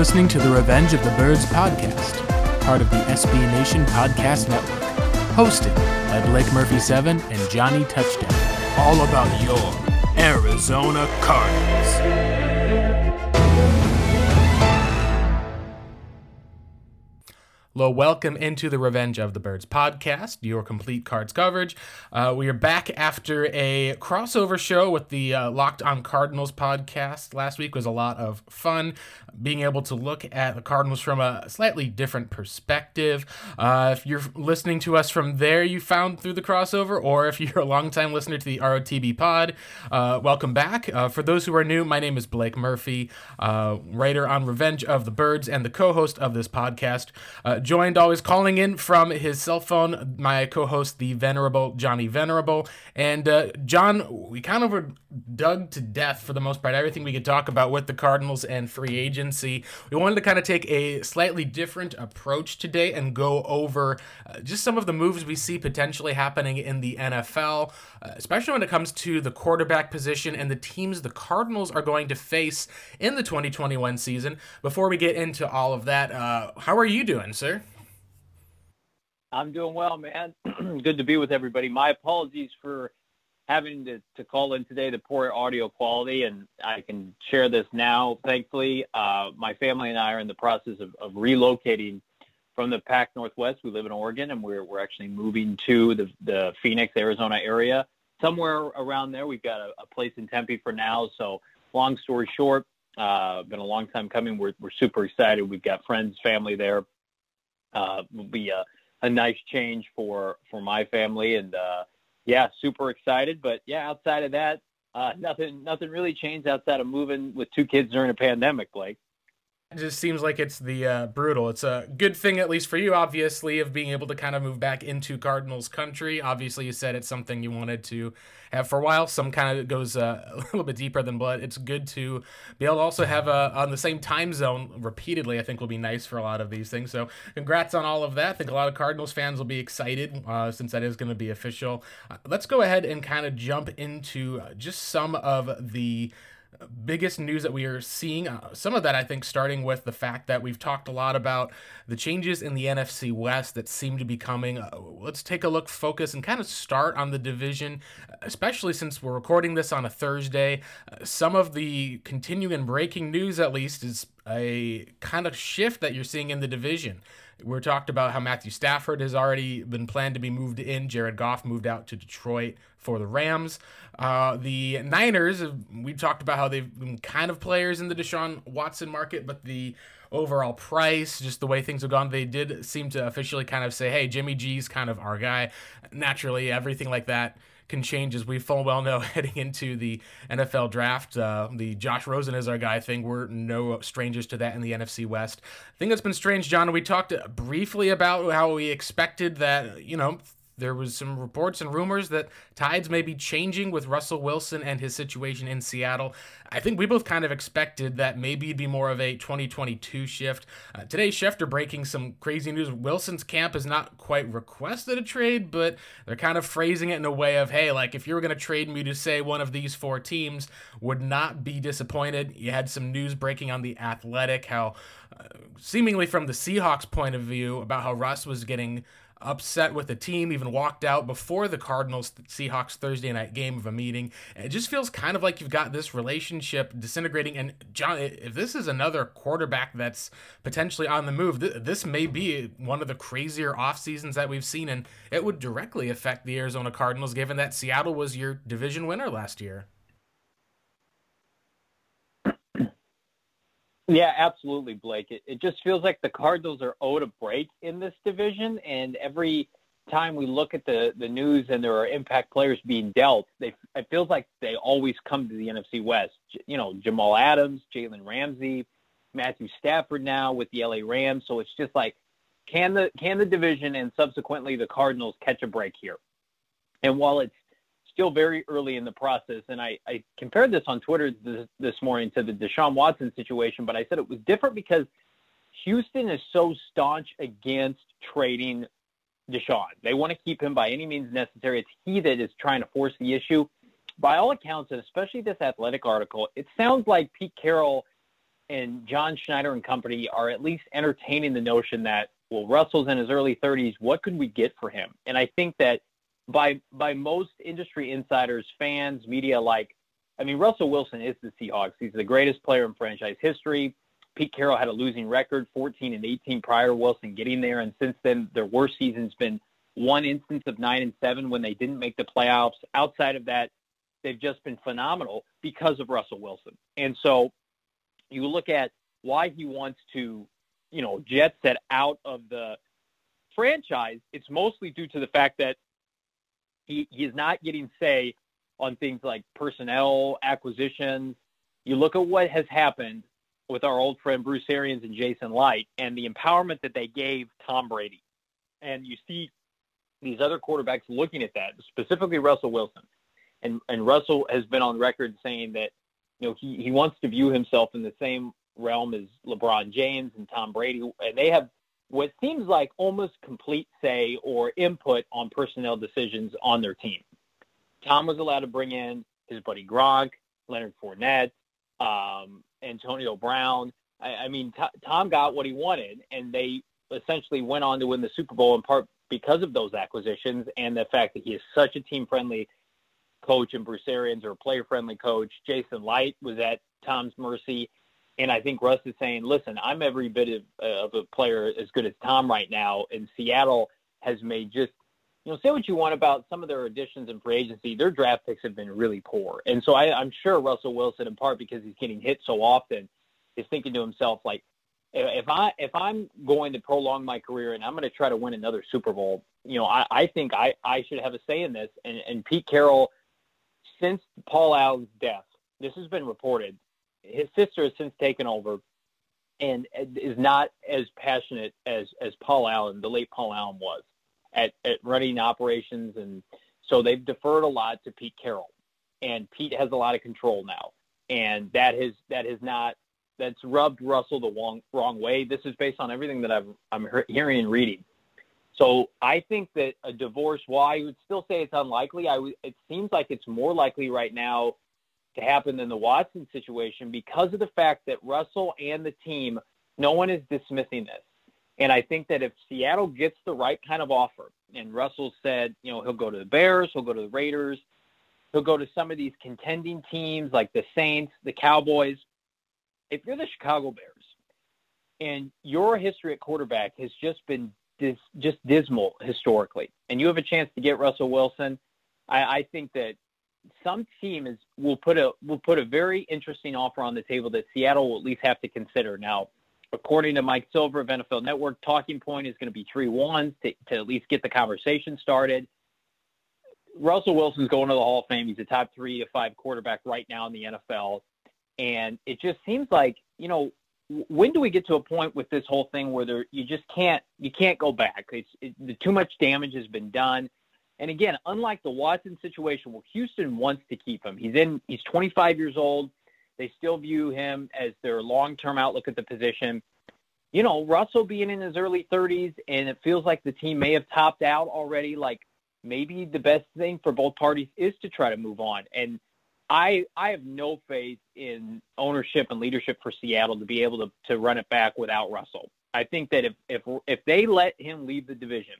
Listening to the Revenge of the Birds podcast, part of the SB Nation Podcast Network, hosted by Blake Murphy 7 and Johnny Touchdown. All about your Arizona Cardinals. Hello, welcome into the Revenge of the Birds podcast, your complete cards coverage. Uh, we are back after a crossover show with the uh, Locked on Cardinals podcast. Last week was a lot of fun, being able to look at the Cardinals from a slightly different perspective. Uh, if you're listening to us from there, you found through the crossover, or if you're a longtime listener to the ROTB pod, uh, welcome back. Uh, for those who are new, my name is Blake Murphy, uh, writer on Revenge of the Birds and the co host of this podcast joined always calling in from his cell phone, my co host, the Venerable Johnny Venerable. And uh, John, we kind of were dug to death for the most part, everything we could talk about with the Cardinals and free agency. We wanted to kind of take a slightly different approach today and go over uh, just some of the moves we see potentially happening in the NFL, uh, especially when it comes to the quarterback position and the teams the Cardinals are going to face in the 2021 season. Before we get into all of that, uh, how are you doing, sir? I'm doing well, man. Good to be with everybody. My apologies for having to, to call in today, the poor audio quality, and I can share this now. Thankfully, uh, my family and I are in the process of, of relocating from the Pac Northwest. We live in Oregon, and we're, we're actually moving to the, the Phoenix, Arizona area. Somewhere around there, we've got a, a place in Tempe for now. So, long story short, uh, been a long time coming. We're, we're super excited. We've got friends, family there. Uh, will be a a nice change for for my family and uh yeah super excited but yeah outside of that uh nothing nothing really changed outside of moving with two kids during a pandemic it just seems like it's the uh, brutal. It's a good thing, at least for you, obviously, of being able to kind of move back into Cardinals country. Obviously, you said it's something you wanted to have for a while. Some kind of goes uh, a little bit deeper than blood. It's good to be able to also have a on the same time zone repeatedly. I think will be nice for a lot of these things. So, congrats on all of that. I think a lot of Cardinals fans will be excited uh, since that is going to be official. Uh, let's go ahead and kind of jump into just some of the biggest news that we are seeing. Uh, some of that, I think, starting with the fact that we've talked a lot about the changes in the NFC West that seem to be coming. Uh, let's take a look, focus, and kind of start on the division, especially since we're recording this on a Thursday. Uh, some of the continuing breaking news, at least, is a kind of shift that you're seeing in the division. We're talked about how Matthew Stafford has already been planned to be moved in. Jared Goff moved out to Detroit for the Rams. Uh, the Niners, we talked about how they've been kind of players in the Deshaun Watson market, but the overall price, just the way things have gone, they did seem to officially kind of say, hey, Jimmy G's kind of our guy. Naturally, everything like that can change as we full well know heading into the NFL draft. Uh, the Josh Rosen is our guy thing. We're no strangers to that in the NFC West. I think that's been strange, John. We talked briefly about how we expected that, you know, there was some reports and rumors that tides may be changing with Russell Wilson and his situation in Seattle. I think we both kind of expected that maybe it'd be more of a 2022 shift. Uh, today, Schefter breaking some crazy news. Wilson's camp has not quite requested a trade, but they're kind of phrasing it in a way of, hey, like if you were going to trade me to say one of these four teams, would not be disappointed. You had some news breaking on the Athletic, how uh, seemingly from the Seahawks' point of view about how Russ was getting upset with the team, even walked out before the Cardinals Seahawks Thursday night game of a meeting. it just feels kind of like you've got this relationship disintegrating. And John, if this is another quarterback that's potentially on the move, th- this may be one of the crazier off seasons that we've seen, and it would directly affect the Arizona Cardinals, given that Seattle was your division winner last year. Yeah, absolutely, Blake. It, it just feels like the Cardinals are owed a break in this division, and every time we look at the the news and there are impact players being dealt, they it feels like they always come to the NFC West. You know, Jamal Adams, Jalen Ramsey, Matthew Stafford now with the LA Rams. So it's just like, can the can the division and subsequently the Cardinals catch a break here? And while it's still very early in the process. And I, I compared this on Twitter this, this morning to the Deshaun Watson situation, but I said it was different because Houston is so staunch against trading Deshaun. They want to keep him by any means necessary. It's he that is trying to force the issue. By all accounts, and especially this athletic article, it sounds like Pete Carroll and John Schneider and company are at least entertaining the notion that well, Russell's in his early 30s. What could we get for him? And I think that by by most industry insiders, fans, media alike, I mean Russell Wilson is the Seahawks. He's the greatest player in franchise history. Pete Carroll had a losing record, 14 and 18 prior Wilson getting there, and since then their worst season's been one instance of nine and seven when they didn't make the playoffs. Outside of that, they've just been phenomenal because of Russell Wilson. And so you look at why he wants to, you know, jet set out of the franchise. It's mostly due to the fact that he, he is not getting say on things like personnel acquisitions. You look at what has happened with our old friend Bruce Arians and Jason Licht and the empowerment that they gave Tom Brady. And you see these other quarterbacks looking at that, specifically Russell Wilson. And and Russell has been on record saying that, you know, he, he wants to view himself in the same realm as LeBron James and Tom Brady. And they have what seems like almost complete say or input on personnel decisions on their team. Tom was allowed to bring in his buddy Gronk, Leonard Fournette, um, Antonio Brown. I, I mean, t- Tom got what he wanted, and they essentially went on to win the Super Bowl in part because of those acquisitions and the fact that he is such a team friendly coach and Bruce Arians or a player friendly coach. Jason Licht was at Tom's mercy. And I think Russ is saying, listen, I'm every bit of, of a player as good as Tom right now. And Seattle has made just, you know, say what you want about some of their additions in free agency. Their draft picks have been really poor. And so I, I'm sure Russell Wilson, in part because he's getting hit so often, is thinking to himself, like, if I if I'm going to prolong my career and I'm going to try to win another Super Bowl, you know, I, I think I, I should have a say in this. And, and Pete Carroll, since Paul Allen's death, this has been reported. His sister has since taken over, and is not as passionate as as Paul Allen, the late Paul Allen, was at at running operations, and so they've deferred a lot to Pete Carroll, and Pete has a lot of control now, and that has that has not that's rubbed Russell the wrong, wrong way. This is based on everything that I've, I'm hearing and reading. So I think that a divorce, while I would still say it's unlikely, I w- it seems like it's more likely right now to happen than the Watson situation because of the fact that Russell and the team, no one is dismissing this. And I think that if Seattle gets the right kind of offer, and Russell said, you know, he'll go to the Bears, he'll go to the Raiders, he'll go to some of these contending teams like the Saints, the Cowboys if you're the Chicago Bears and your history at quarterback has just been dis, just dismal historically, and you have a chance to get Russell Wilson, I, I think that some team is will put a will put a very interesting offer on the table that Seattle will at least have to consider. Now, according to Mike Silver of NFL Network, talking point is going to be three ones to, to at least get the conversation started. Russell Wilson's going to the Hall of Fame. He's a top three to five quarterback right now in the NFL. And it just seems like, you know, when do we get to a point with this whole thing where there, you just can't you can't go back? It's it, too much damage has been done. And again, unlike the Watson situation, where Houston wants to keep him, he's in he's 25 years old. They still view him as their long-term outlook at the position. You know, Russell being in his early 30s, and it feels like the team may have topped out already. Like maybe the best thing for both parties is to try to move on. And I I have no faith in ownership and leadership for Seattle to be able to to run it back without Russell. I think that if if if they let him leave the division,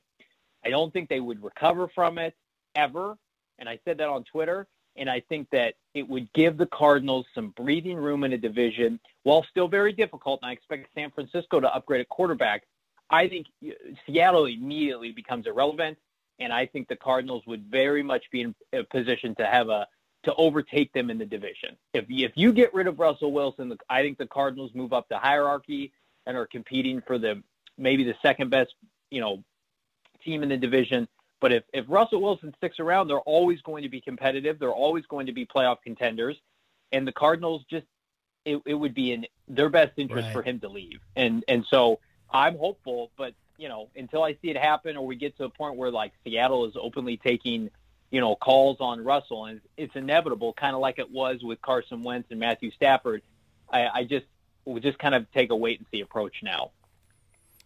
I don't think they would recover from it ever. And I said that on Twitter. And I think that it would give the Cardinals some breathing room in a division while still very difficult. And I expect San Francisco to upgrade a quarterback. I think Seattle immediately becomes irrelevant. And I think the Cardinals would very much be in a position to have a to overtake them in the division. If if you get rid of Russell Wilson, I think the Cardinals move up the hierarchy and are competing for the maybe the second best, you know, team in the division. But if, if Russell Wilson sticks around, they're always going to be competitive. They're always going to be playoff contenders. And the Cardinals just it, it would be in their best interest right. for him to leave. And and so I'm hopeful, but you know, until I see it happen or we get to a point where like Seattle is openly taking you know, calls on Russell, and it's inevitable, kind of like it was with Carson Wentz and Matthew Stafford. I, I just we just kind of take a wait and see approach now.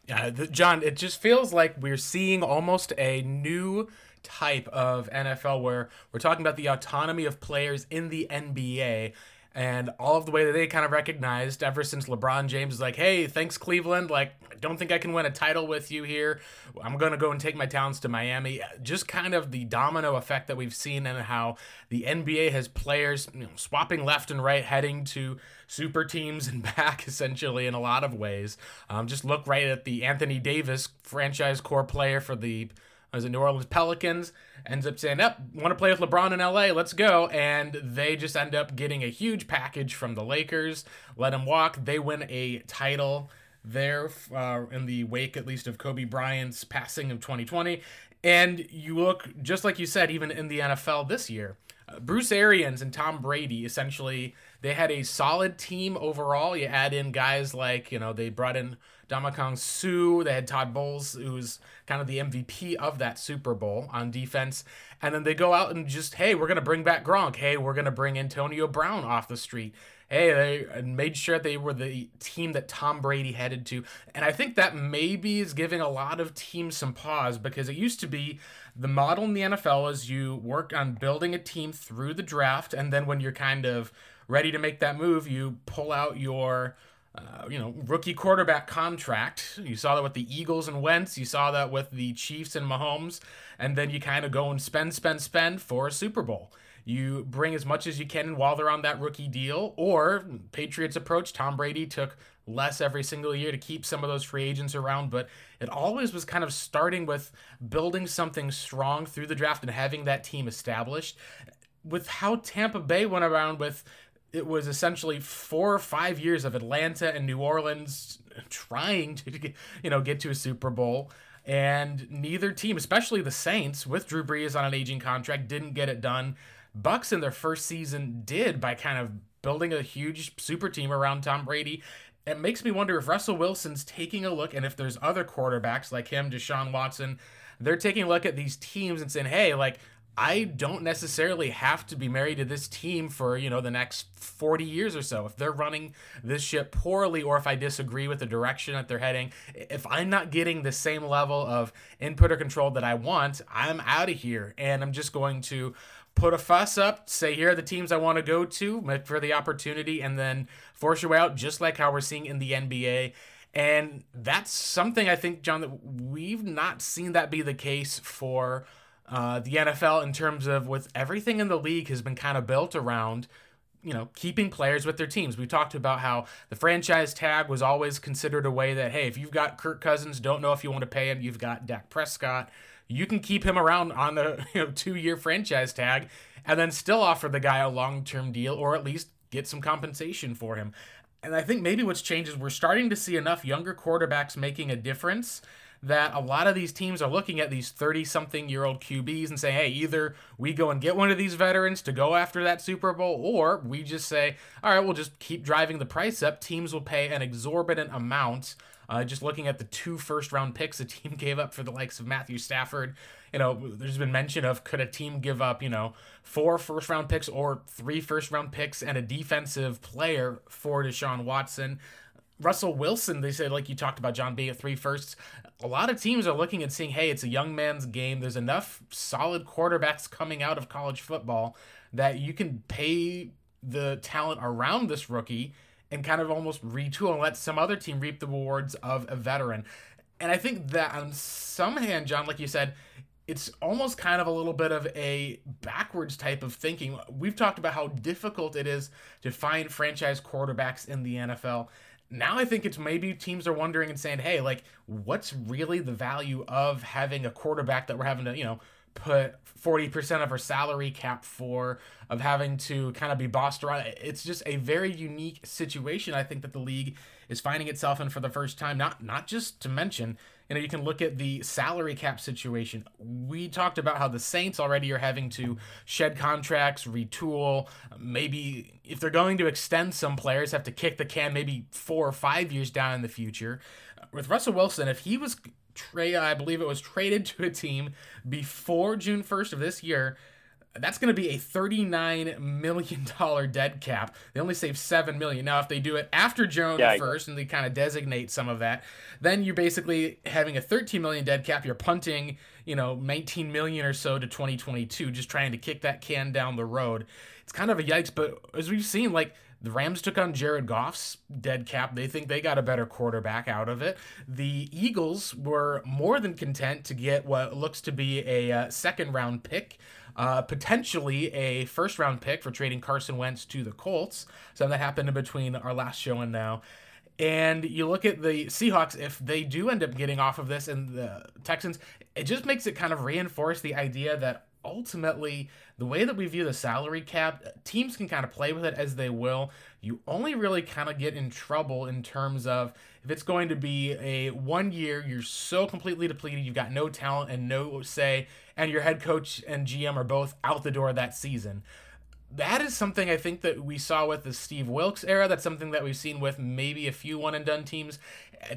Yeah, the, John, it just feels like we're seeing almost a new type of NFL where we're talking about the autonomy of players in the NBA and all of the way that they kind of recognized ever since LeBron James is like, hey, thanks Cleveland. Like, I don't think I can win a title with you here. I'm gonna go and take my talents to Miami. Just kind of the domino effect that we've seen and how the NBA has players you know, swapping left and right, heading to super teams and back essentially in a lot of ways. Um, just look right at the Anthony Davis franchise core player for the was it New Orleans Pelicans ends up saying, "Up, want to play with LeBron in LA? Let's go!" And they just end up getting a huge package from the Lakers. Let him walk. They win a title there uh, in the wake, at least, of Kobe Bryant's passing of 2020. And you look just like you said, even in the NFL this year, uh, Bruce Arians and Tom Brady essentially they had a solid team overall. You add in guys like you know they brought in Ndamukong Suh. They had Todd Bowles, who's kind of the MVP of that Super Bowl on defense. And then they go out and just, hey, we're going to bring back Gronk. Hey, we're going to bring Antonio Brown off the street. Hey, they made sure they were the team that Tom Brady headed to. And I think that maybe is giving a lot of teams some pause because it used to be the model in the NFL is you work on building a team through the draft. And then when you're kind of ready to make that move, you pull out your uh, you know, rookie quarterback contract. You saw that with the Eagles and Wentz. You saw that with the Chiefs and Mahomes. And then you kind of go and spend, spend, spend for a Super Bowl. You bring as much as you can while they're on that rookie deal. Or Patriots approach, Tom Brady took less every single year to keep some of those free agents around. But it always was kind of starting with building something strong through the draft and having that team established. With how Tampa Bay went around with it was essentially four or five years of Atlanta and New Orleans trying to get, you know get to a Super Bowl, and neither team, especially the Saints, with Drew Brees on an aging contract, didn't get it done. Bucks in their first season did by kind of building a huge super team around Tom Brady. It makes me wonder if Russell Wilson's taking a look, and if there's other quarterbacks like him, Deshaun Watson, they're taking a look at these teams and saying, "Hey, like." I don't necessarily have to be married to this team for, you know, the next 40 years or so. If they're running this ship poorly or if I disagree with the direction that they're heading, if I'm not getting the same level of input or control that I want, I'm out of here and I'm just going to put a fuss up, say here are the teams I want to go to for the opportunity and then force your way out just like how we're seeing in the NBA. And that's something I think John that we've not seen that be the case for uh, the NFL in terms of with everything in the league has been kind of built around you know keeping players with their teams. We talked about how the franchise tag was always considered a way that hey if you've got kirk cousins don't know if you want to pay him you've got dak prescott. You can keep him around on the you know two year franchise tag and then still offer the guy a long term deal or at least get some compensation for him. And i think maybe what's changed is we're starting to see enough younger quarterbacks making a difference that a lot of these teams are looking at these 30 something year old QBs and say, hey, either we go and get one of these veterans to go after that Super Bowl, or we just say, all right, we'll just keep driving the price up. Teams will pay an exorbitant amount. Uh, just looking at the two first round picks a team gave up for the likes of Matthew Stafford, you know, there's been mention of could a team give up, you know, four first round picks or three first round picks and a defensive player for Deshaun Watson. Russell Wilson, they said, like you talked about, John being at three firsts. A lot of teams are looking and seeing, hey, it's a young man's game. There's enough solid quarterbacks coming out of college football that you can pay the talent around this rookie and kind of almost retool and let some other team reap the rewards of a veteran. And I think that on some hand, John, like you said, it's almost kind of a little bit of a backwards type of thinking. We've talked about how difficult it is to find franchise quarterbacks in the NFL now I think it's maybe teams are wondering and saying, hey, like, what's really the value of having a quarterback that we're having to, you know, put 40% of our salary cap for, of having to kind of be bossed around? It's just a very unique situation, I think, that the league is finding itself in for the first time. Not not just to mention you know, you can look at the salary cap situation. We talked about how the Saints already are having to shed contracts, retool. Maybe if they're going to extend some players, have to kick the can maybe four or five years down in the future. With Russell Wilson, if he was trade, I believe it was traded to a team before June 1st of this year, that's going to be a $39 million dead cap. They only save 7 million. Now, if they do it after June yeah, 1st and they kind of designate some of that, then you're basically having a 13 million dead cap. You're punting you know, 19 million or so to 2022, just trying to kick that can down the road. It's kind of a yikes, but as we've seen, like the Rams took on Jared Goff's dead cap. They think they got a better quarterback out of it. The Eagles were more than content to get what looks to be a uh, second round pick. Uh, potentially a first round pick for trading Carson Wentz to the Colts. So that happened in between our last show and now. And you look at the Seahawks, if they do end up getting off of this and the Texans, it just makes it kind of reinforce the idea that ultimately the way that we view the salary cap, teams can kind of play with it as they will. You only really kind of get in trouble in terms of if it's going to be a one year, you're so completely depleted, you've got no talent and no say, and your head coach and GM are both out the door that season that is something I think that we saw with the Steve Wilks era. That's something that we've seen with maybe a few one and done teams.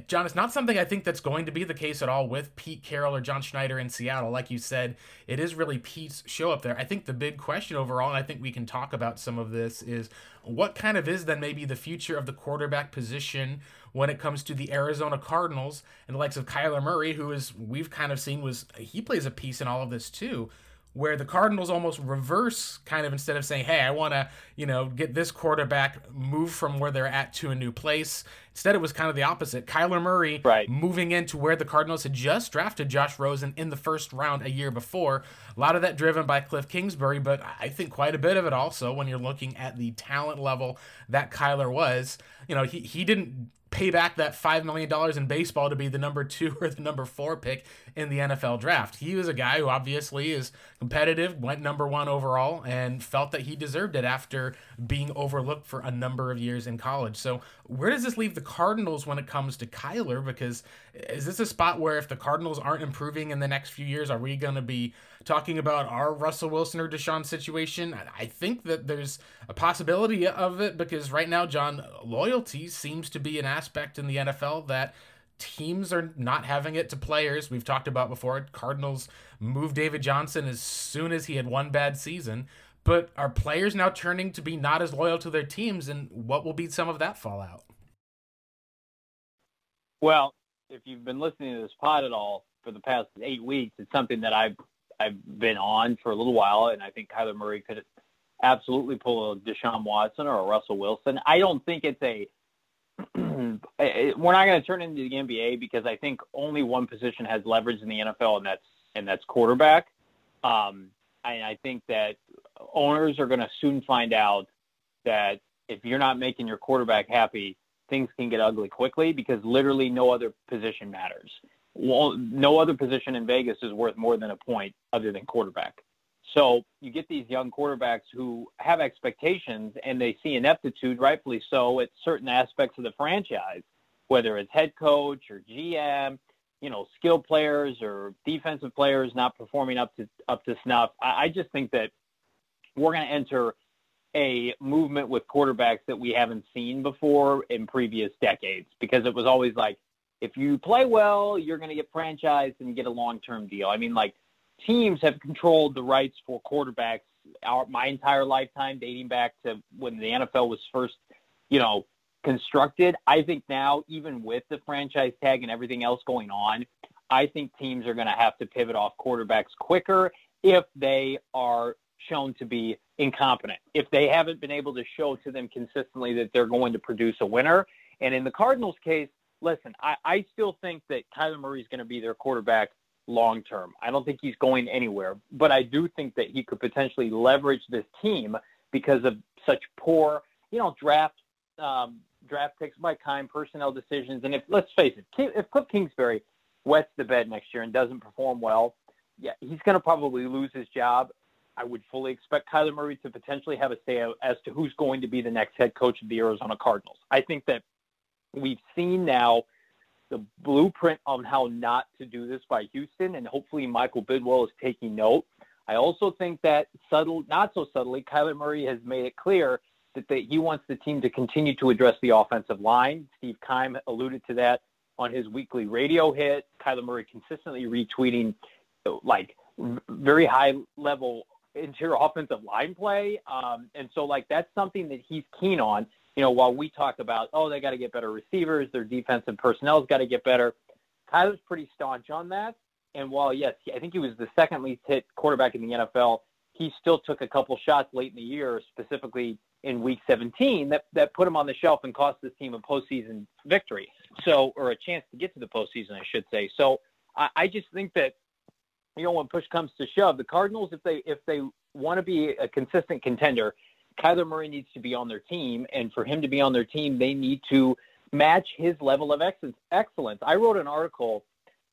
John, it's not something I think that's going to be the case at all with Pete Carroll or John Schneider in Seattle. Like you said, it is really Pete's show up there. I think the big question overall, and I think we can talk about some of this, is what kind of is then maybe the future of the quarterback position when it comes to the Arizona Cardinals and the likes of Kyler Murray, who is we've kind of seen was he plays a piece in all of this too where the Cardinals almost reverse kind of instead of saying, "Hey, I want to, you know, get this quarterback move from where they're at to a new place." Instead, it was kind of the opposite. Kyler Murray right. moving into where the Cardinals had just drafted Josh Rosen in the first round a year before. A lot of that driven by Cliff Kingsbury, but I think quite a bit of it also when you're looking at the talent level that Kyler was. You know, he he didn't pay back that $5 million in baseball to be the number two or the number four pick in the NFL draft. He was a guy who obviously is competitive, went number one overall, and felt that he deserved it after being overlooked for a number of years in college. So, where does this leave the Cardinals when it comes to Kyler? Because is this a spot where if the Cardinals aren't improving in the next few years, are we going to be talking about our Russell Wilson or Deshaun situation? I think that there's a possibility of it because right now, John, loyalty seems to be an aspect in the NFL that teams are not having it to players. We've talked about before. Cardinals moved David Johnson as soon as he had one bad season. But are players now turning to be not as loyal to their teams, and what will be some of that fallout? Well, if you've been listening to this pod at all for the past eight weeks, it's something that I've I've been on for a little while, and I think Kyler Murray could absolutely pull a Deshaun Watson or a Russell Wilson. I don't think it's a we're not going to turn into the NBA because I think only one position has leverage in the NFL, and that's and that's quarterback. Um, and I think that owners are going to soon find out that if you're not making your quarterback happy, things can get ugly quickly because literally no other position matters. Well, no other position in Vegas is worth more than a point other than quarterback. So you get these young quarterbacks who have expectations and they see ineptitude, rightfully so, at certain aspects of the franchise, whether it's head coach or GM, you know, skill players or defensive players not performing up to up to snuff. I, I just think that we're going to enter a movement with quarterbacks that we haven't seen before in previous decades because it was always like if you play well, you're going to get franchised and get a long-term deal. I mean, like teams have controlled the rights for quarterbacks our, my entire lifetime, dating back to when the NFL was first, you know, constructed. I think now, even with the franchise tag and everything else going on, I think teams are going to have to pivot off quarterbacks quicker if they are shown to be incompetent. If they haven't been able to show to them consistently that they're going to produce a winner. And in the Cardinals case, listen, I, I still think that Kyler Murray is going to be their quarterback long term. I don't think he's going anywhere, but I do think that he could potentially leverage this team because of such poor, you know, draft um, draft picks by kind, personnel decisions, and if let's face it, if Cliff Kingsbury wets the bed next year and doesn't perform well, yeah, he's going to probably lose his job. I would fully expect Kyler Murray to potentially have a say as to who's going to be the next head coach of the Arizona Cardinals. I think that we've seen now the blueprint on how not to do this by Houston, and hopefully Michael Bidwill is taking note. I also think that subtle, not so subtly, Kyler Murray has made it clear that the, he wants the team to continue to address the offensive line. Steve Keim alluded to that on his weekly radio hit. Kyler Murray consistently retweeting like very high level interior offensive line play. Um, and so like that's something that he's keen on you know, while we talk about, oh, they got to get better receivers, their defensive personnel's got to get better, Kyler's pretty staunch on that. And while yes, I think he was the second least hit quarterback in the NFL, he still took a couple shots late in the year, specifically in Week 17, that that put him on the shelf and cost this team a postseason victory. So, or a chance to get to the postseason, I should say. So, I, I just think that you know when push comes to shove, the Cardinals, if they if they want to be a consistent contender, Kyler Murray needs to be on their team, and for him to be on their team, they need to match his level of excellence. I wrote an article,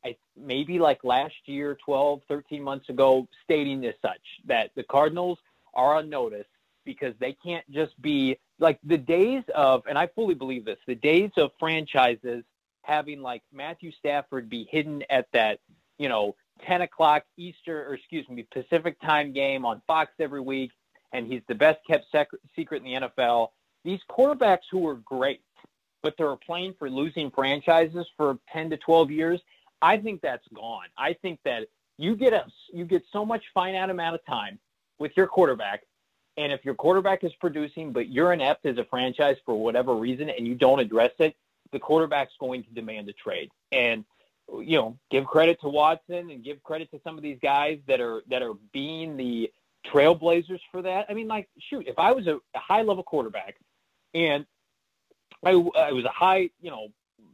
I, maybe like last year, 12, 13 months ago, stating as such that the Cardinals are on notice because they can't just be like the days of, and I fully believe this, the days of franchises having like Matthew Stafford be hidden at that, you know, 10 o'clock Easter or excuse me, Pacific time game on Fox every week and he's the best kept sec- secret in the NFL. These quarterbacks who are great, but they're playing for losing franchises for 10 to 12 years. I think that's gone. I think that you get a you get so much finite amount of time with your quarterback, and if your quarterback is producing, but you're inept as a franchise for whatever reason, and you don't address it, the quarterback's going to demand a trade. And you know, give credit to Watson and give credit to some of these guys that are that are being the trailblazers for that. I mean, like, shoot, if I was a, a high level quarterback and I, I was a high, you know,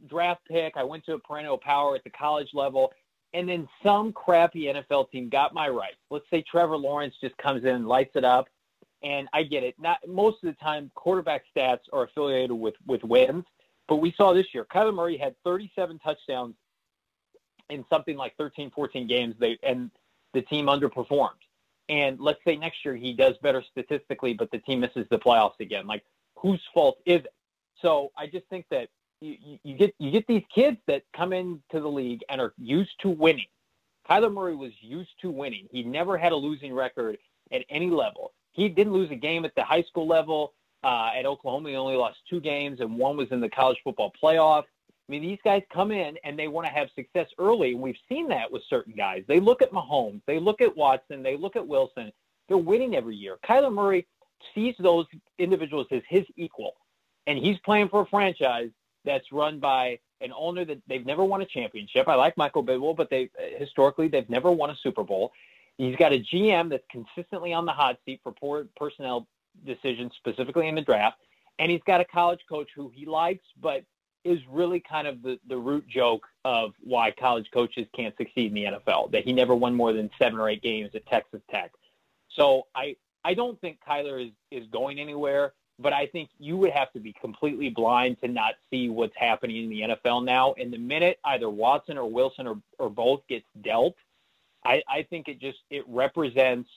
draft pick, I went to a perennial power at the college level, and then some crappy NFL team got my rights. Let's say Trevor Lawrence just comes in and lights it up, and I get it. Not most of the time, quarterback stats are affiliated with with wins, but we saw this year Kyler Murray had 37 touchdowns in something like 13, 14 games. They and the team underperformed. And let's say next year he does better statistically, but the team misses the playoffs again. Like, whose fault is it? So I just think that you, you get you get these kids that come into the league and are used to winning. Kyler Murray was used to winning. He never had a losing record at any level. He didn't lose a game at the high school level. Uh, at Oklahoma, he only lost two games, and one was in the college football playoff. I mean, these guys come in and they want to have success early, and we've seen that with certain guys. They look at Mahomes, they look at Watson, they look at Wilson. They're winning every year. Kyler Murray sees those individuals as his equal, and he's playing for a franchise that's run by an owner that they've never won a championship. I like Michael Bidwill, but they uh, historically they've never won a Super Bowl. He's got a GM that's consistently on the hot seat for poor personnel decisions, specifically in the draft, and he's got a college coach who he likes, but is really kind of the, the root joke of why college coaches can't succeed in the NFL, that he never won more than seven or eight games at Texas Tech. So I, I don't think Kyler is, is going anywhere, but I think you would have to be completely blind to not see what's happening in the NFL now. And the minute either Watson or Wilson or, or both gets dealt, I, I think it just it represents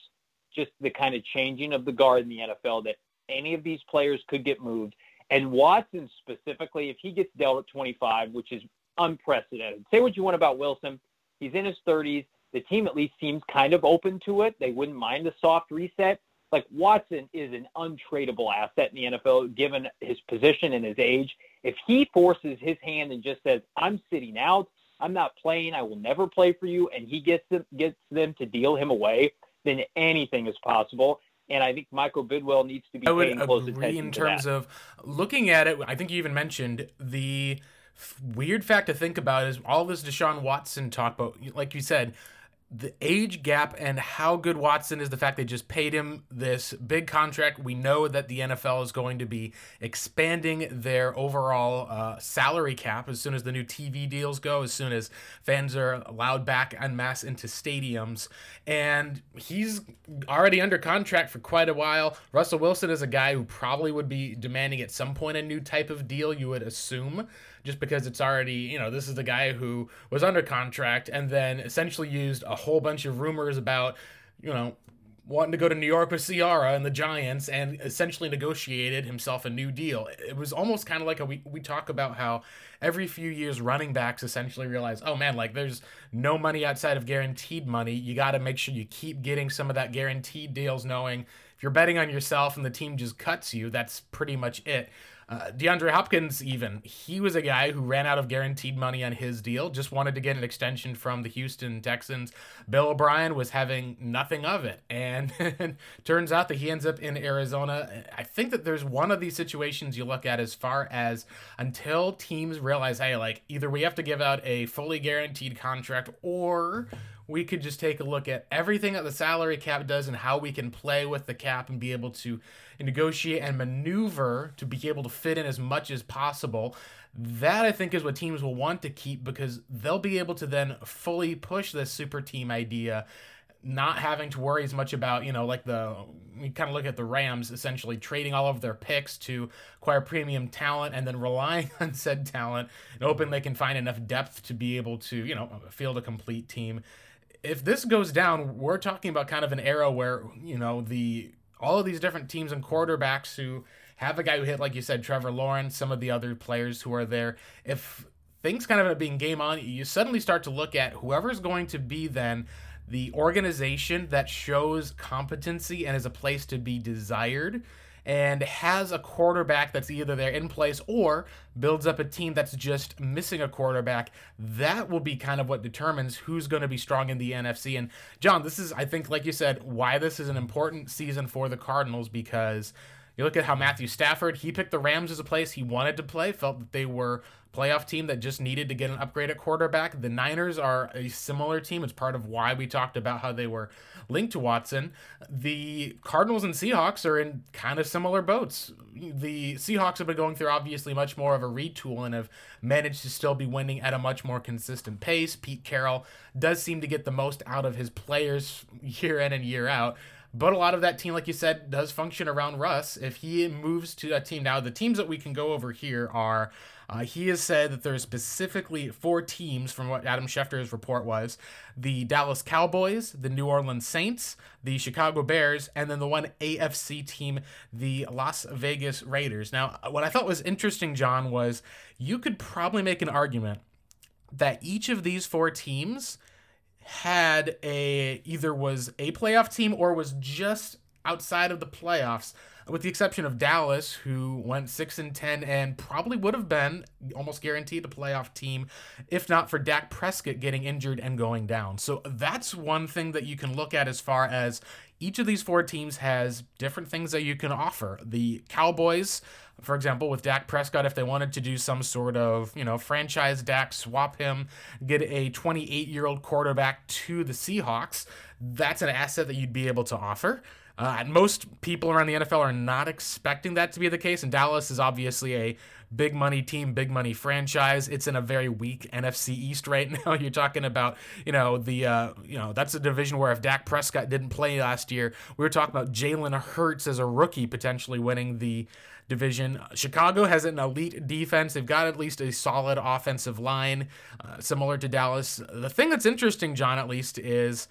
just the kind of changing of the guard in the NFL that any of these players could get moved and Watson specifically, if he gets dealt at 25, which is unprecedented. Say what you want about Wilson. He's in his 30s. The team at least seems kind of open to it. They wouldn't mind a soft reset. Like Watson is an untradeable asset in the NFL given his position and his age. If he forces his hand and just says, "I'm sitting out, I'm not playing, I will never play for you," and he gets them, gets them to deal him away, then anything is possible and I think Michael Bidwill needs to be I would paying close attention in terms that. of looking at it. I think you even mentioned the weird fact to think about is all this Deshaun Watson talk about. Like you said, the age gap and how good Watson is, the fact they just paid him this big contract. We know that the NFL is going to be expanding their overall uh, salary cap as soon as the new TV deals go, as soon as fans are allowed back en masse into stadiums. And he's already under contract for quite a while. Russell Wilson is a guy who probably would be demanding at some point a new type of deal, you would assume just because it's already, you know, this is the guy who was under contract and then essentially used a whole bunch of rumors about, you know, wanting to go to New York with Ciara and the Giants and essentially negotiated himself a new deal. It was almost kind of like a, we, we talk about how every few years running backs essentially realize, oh man, like there's no money outside of guaranteed money. You got to make sure you keep getting some of that guaranteed deals knowing if you're betting on yourself and the team just cuts you, that's pretty much it. Uh, DeAndre Hopkins, even, he was a guy who ran out of guaranteed money on his deal, just wanted to get an extension from the Houston Texans. Bill O'Brien was having nothing of it. And turns out that he ends up in Arizona. I think that there's one of these situations you look at as far as until teams realize, hey, like either we have to give out a fully guaranteed contract or we could just take a look at everything that the salary cap does and how we can play with the cap and be able to negotiate and maneuver to be able to fit in as much as possible. That I think is what teams will want to keep because they'll be able to then fully push this super team idea not having to worry as much about, you know, like the we kind of look at the Rams essentially trading all of their picks to acquire premium talent and then relying on said talent and hoping they can find enough depth to be able to, you know, field a complete team if this goes down, we're talking about kind of an era where, you know, the all of these different teams and quarterbacks who have a guy who hit, like you said, Trevor Lawrence, some of the other players who are there. If things kind of end up being game on, you suddenly start to look at whoever's going to be then the organization that shows competency and is a place to be desired and has a quarterback that's either there in place or builds up a team that's just missing a quarterback, that will be kind of what determines who's going to be strong in the NFC. And John, this is, I think, like you said, why this is an important season for the Cardinals because you look at how Matthew Stafford, he picked the Rams as a place he wanted to play, felt that they were a playoff team that just needed to get an upgrade at quarterback. The Niners are a similar team. It's part of why we talked about how they were linked to Watson. The Cardinals and Seahawks are in kind of similar boats. The Seahawks have been going through obviously much more of a retool and have managed to still be winning at a much more consistent pace. Pete Carroll does seem to get the most out of his players year in and year out. But a lot of that team, like you said, does function around Russ. If he moves to a team now, the teams that we can go over here are uh, he has said that there's specifically four teams, from what Adam Schefter's report was the Dallas Cowboys, the New Orleans Saints, the Chicago Bears, and then the one AFC team, the Las Vegas Raiders. Now, what I thought was interesting, John, was you could probably make an argument that each of these four teams had a either was a playoff team or was just outside of the playoffs with the exception of Dallas, who went six and ten and probably would have been almost guaranteed a playoff team if not for Dak Prescott getting injured and going down. So that's one thing that you can look at as far as each of these four teams has different things that you can offer. The Cowboys, for example, with Dak Prescott, if they wanted to do some sort of, you know, franchise Dak, swap him, get a 28 year old quarterback to the Seahawks, that's an asset that you'd be able to offer. Uh, most people around the NFL are not expecting that to be the case, and Dallas is obviously a big money team, big money franchise. It's in a very weak NFC East right now. You're talking about, you know, the, uh, you know, that's a division where if Dak Prescott didn't play last year, we were talking about Jalen Hurts as a rookie potentially winning the division. Chicago has an elite defense. They've got at least a solid offensive line, uh, similar to Dallas. The thing that's interesting, John, at least, is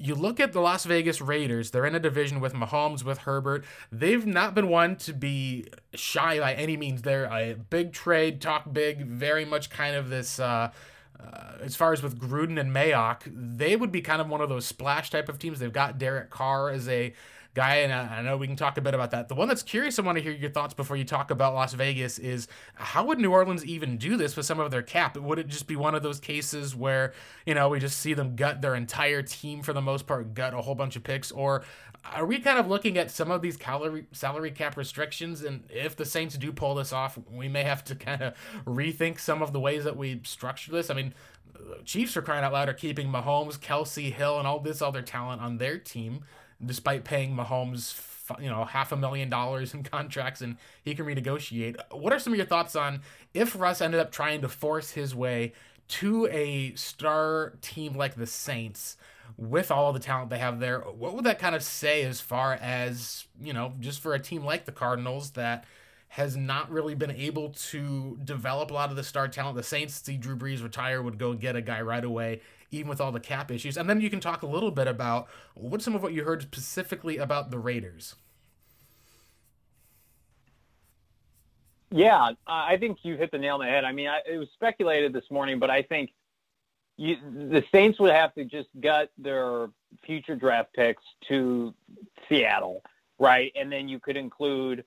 you look at the Las Vegas Raiders, they're in a division with Mahomes, with Herbert. They've not been one to be shy by any means. They're a big trade, talk big, very much kind of this. Uh, uh, as far as with Gruden and Mayock, they would be kind of one of those splash type of teams. They've got Derek Carr as a guy, and I know we can talk a bit about that. The one that's curious, I want to hear your thoughts before you talk about Las Vegas is how would New Orleans even do this with some of their cap? Would it just be one of those cases where, you know, we just see them gut their entire team for the most part, gut a whole bunch of picks, or are we kind of looking at some of these calorie, salary cap restrictions? And if the Saints do pull this off, we may have to kind of rethink some of the ways that we structure this. I mean, Chiefs are crying out loud are keeping Mahomes, Kelce, Hill, and all this other talent on their team despite paying Mahomes, you know, half a million dollars in contracts and he can renegotiate. What are some of your thoughts on if Russ ended up trying to force his way to a star team like the Saints with all the talent they have there? What would that kind of say as far as, you know, just for a team like the Cardinals that has not really been able to develop a lot of the star talent. The Saints see Drew Brees retire would go get a guy right away even with all the cap issues. And then you can talk a little bit about what some of what you heard specifically about the Raiders. Yeah, I think you hit the nail on the head. I mean, I, it was speculated this morning, but I think you, the Saints would have to just gut their future draft picks to Seattle right? And then you could include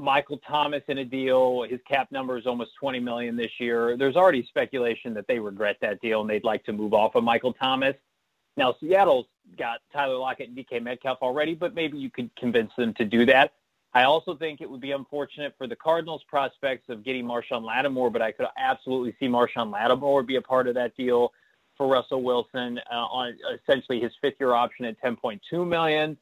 Michael Thomas in a deal. His cap number is almost 20 million this year. There's already speculation that they regret that deal and they'd like to move off of Michael Thomas. Now Seattle's got Tyler Lockett and DK Metcalf already, but maybe you could convince them to do that. I also think it would be unfortunate for the Cardinals' prospects of getting Marshon Lattimore, but I could absolutely see Marshon Lattimore be a part of that deal for Russell Wilson uh, on essentially his fifth-year option at 10.2 million.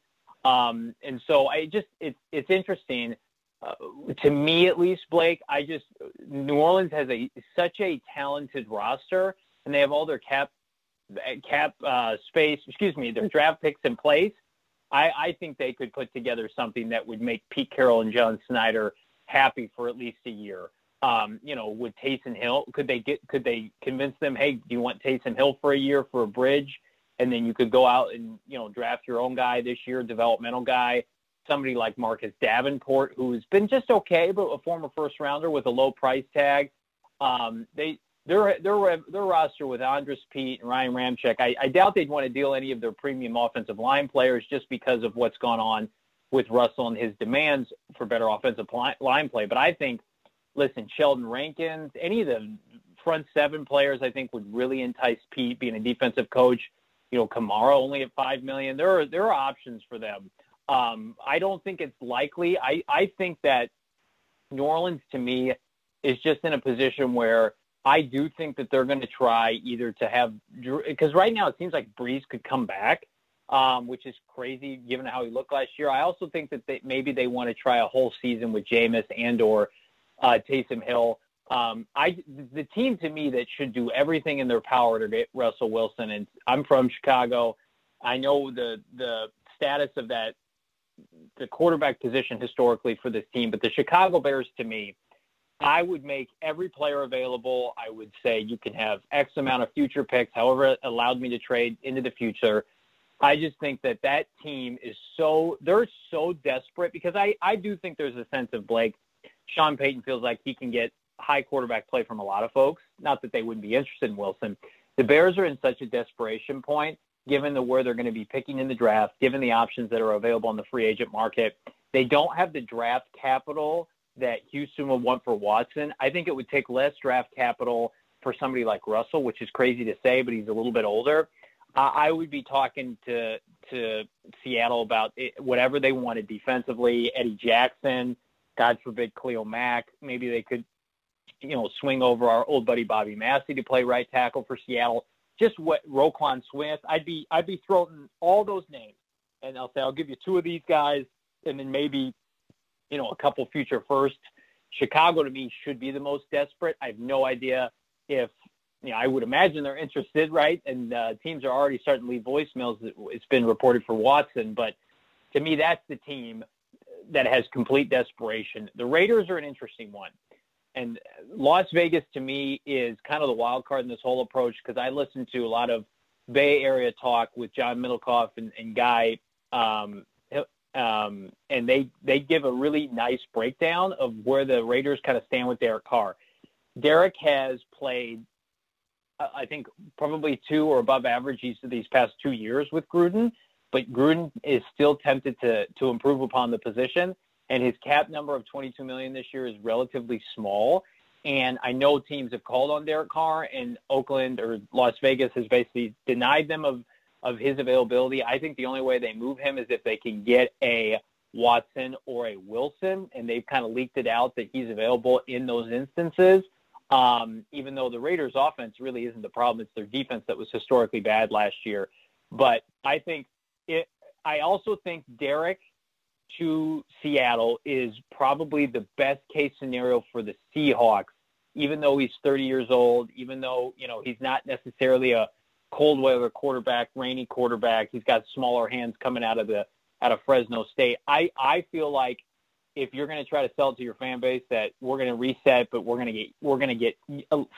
Um, and so I just it's it's interesting uh, to me at least, Blake. I just New Orleans has a such a talented roster, and they have all their cap cap uh, space. Excuse me, their draft picks in place I, I think they could put together something that would make Pete Carroll and John Schneider happy for at least a year. Um, you know, with Taysom Hill, could they get could they convince them, hey, do you want Taysom Hill for a year for a bridge? And then you could go out and, you know, draft your own guy this year, developmental guy, somebody like Marcus Davenport, who's been just okay, but a former first rounder with a low price tag. Um, they their their their roster with Andrus Peat and Ryan Ramczyk, I, I doubt they'd want to deal any of their premium offensive line players just because of what's gone on with Russell and his demands for better offensive line play. But I think, listen, Sheldon Rankins, any of the front seven players, I think would really entice Pete being a defensive coach. You know, Kamara only at five million. There are there are options for them. Um, I don't think it's likely. I I think that New Orleans to me is just in a position where I do think that they're going to try either to have because right now it seems like Brees could come back, um, which is crazy given how he looked last year. I also think that they, maybe they want to try a whole season with Jameis and or uh, Taysom Hill. Um, I the team to me that should do everything in their power to get Russell Wilson. And I'm from Chicago. I know the the status of that the quarterback position historically for this team, but the Chicago Bears to me I would make every player available. I would say you can have X amount of future picks, however it allowed me to trade into the future. I just think that that team is so they're so desperate because I I do think there's a sense of Blake. Sean Payton feels like he can get high quarterback play from a lot of folks. Not that they wouldn't be interested in Wilson. The Bears are in such a desperation point, given the where they're going to be picking in the draft, given the options that are available on the free agent market. They don't have the draft capital that Houston would want for Watson. I think it would take less draft capital for somebody like Russell, which is crazy to say, but he's a little bit older. I would be talking to to Seattle about it, whatever they wanted defensively. Eddie Jackson, God forbid, Khalil Mack. Maybe they could, you know, swing over our old buddy Bobby Massie to play right tackle for Seattle. Just what Roquan Smith. I'd be I'd be throwing all those names, and I'll say I'll give you two of these guys, and then maybe you know, a couple future first. Chicago to me should be the most desperate. I have no idea if you know, I would imagine they're interested, right? And uh, teams are already starting to leave voicemails. It's been reported for Watson, but to me, that's the team that has complete desperation. The Raiders are an interesting one. And Las Vegas to me is kind of the wild card in this whole approach because I listen to a lot of Bay Area talk with John Middlekauff and, and Guy um, um, and they they give a really nice breakdown of where the Raiders kind of stand with Derek Carr. Derek has played, I think, probably two or above average each of these past two years with Gruden, but Gruden is still tempted to to improve upon the position, and his cap number of 22 million this year is relatively small. And I know teams have called on Derek Carr, and Oakland or Las Vegas has basically denied them of of his availability. I think the only way they move him is if they can get a Watson or a Wilson, and they've kind of leaked it out that he's available in those instances. Um, even though the Raiders' offense really isn't the problem, it's their defense that was historically bad last year. But I think it. I also think Derek to Seattle is probably the best case scenario for the Seahawks. Even though he's 30 years old, even though you know he's not necessarily a cold weather quarterback, rainy quarterback. He's got smaller hands coming out of the out of Fresno State. I I feel like if you're going to try to sell it to your fan base that we're going to reset, but we're going to get we're going to get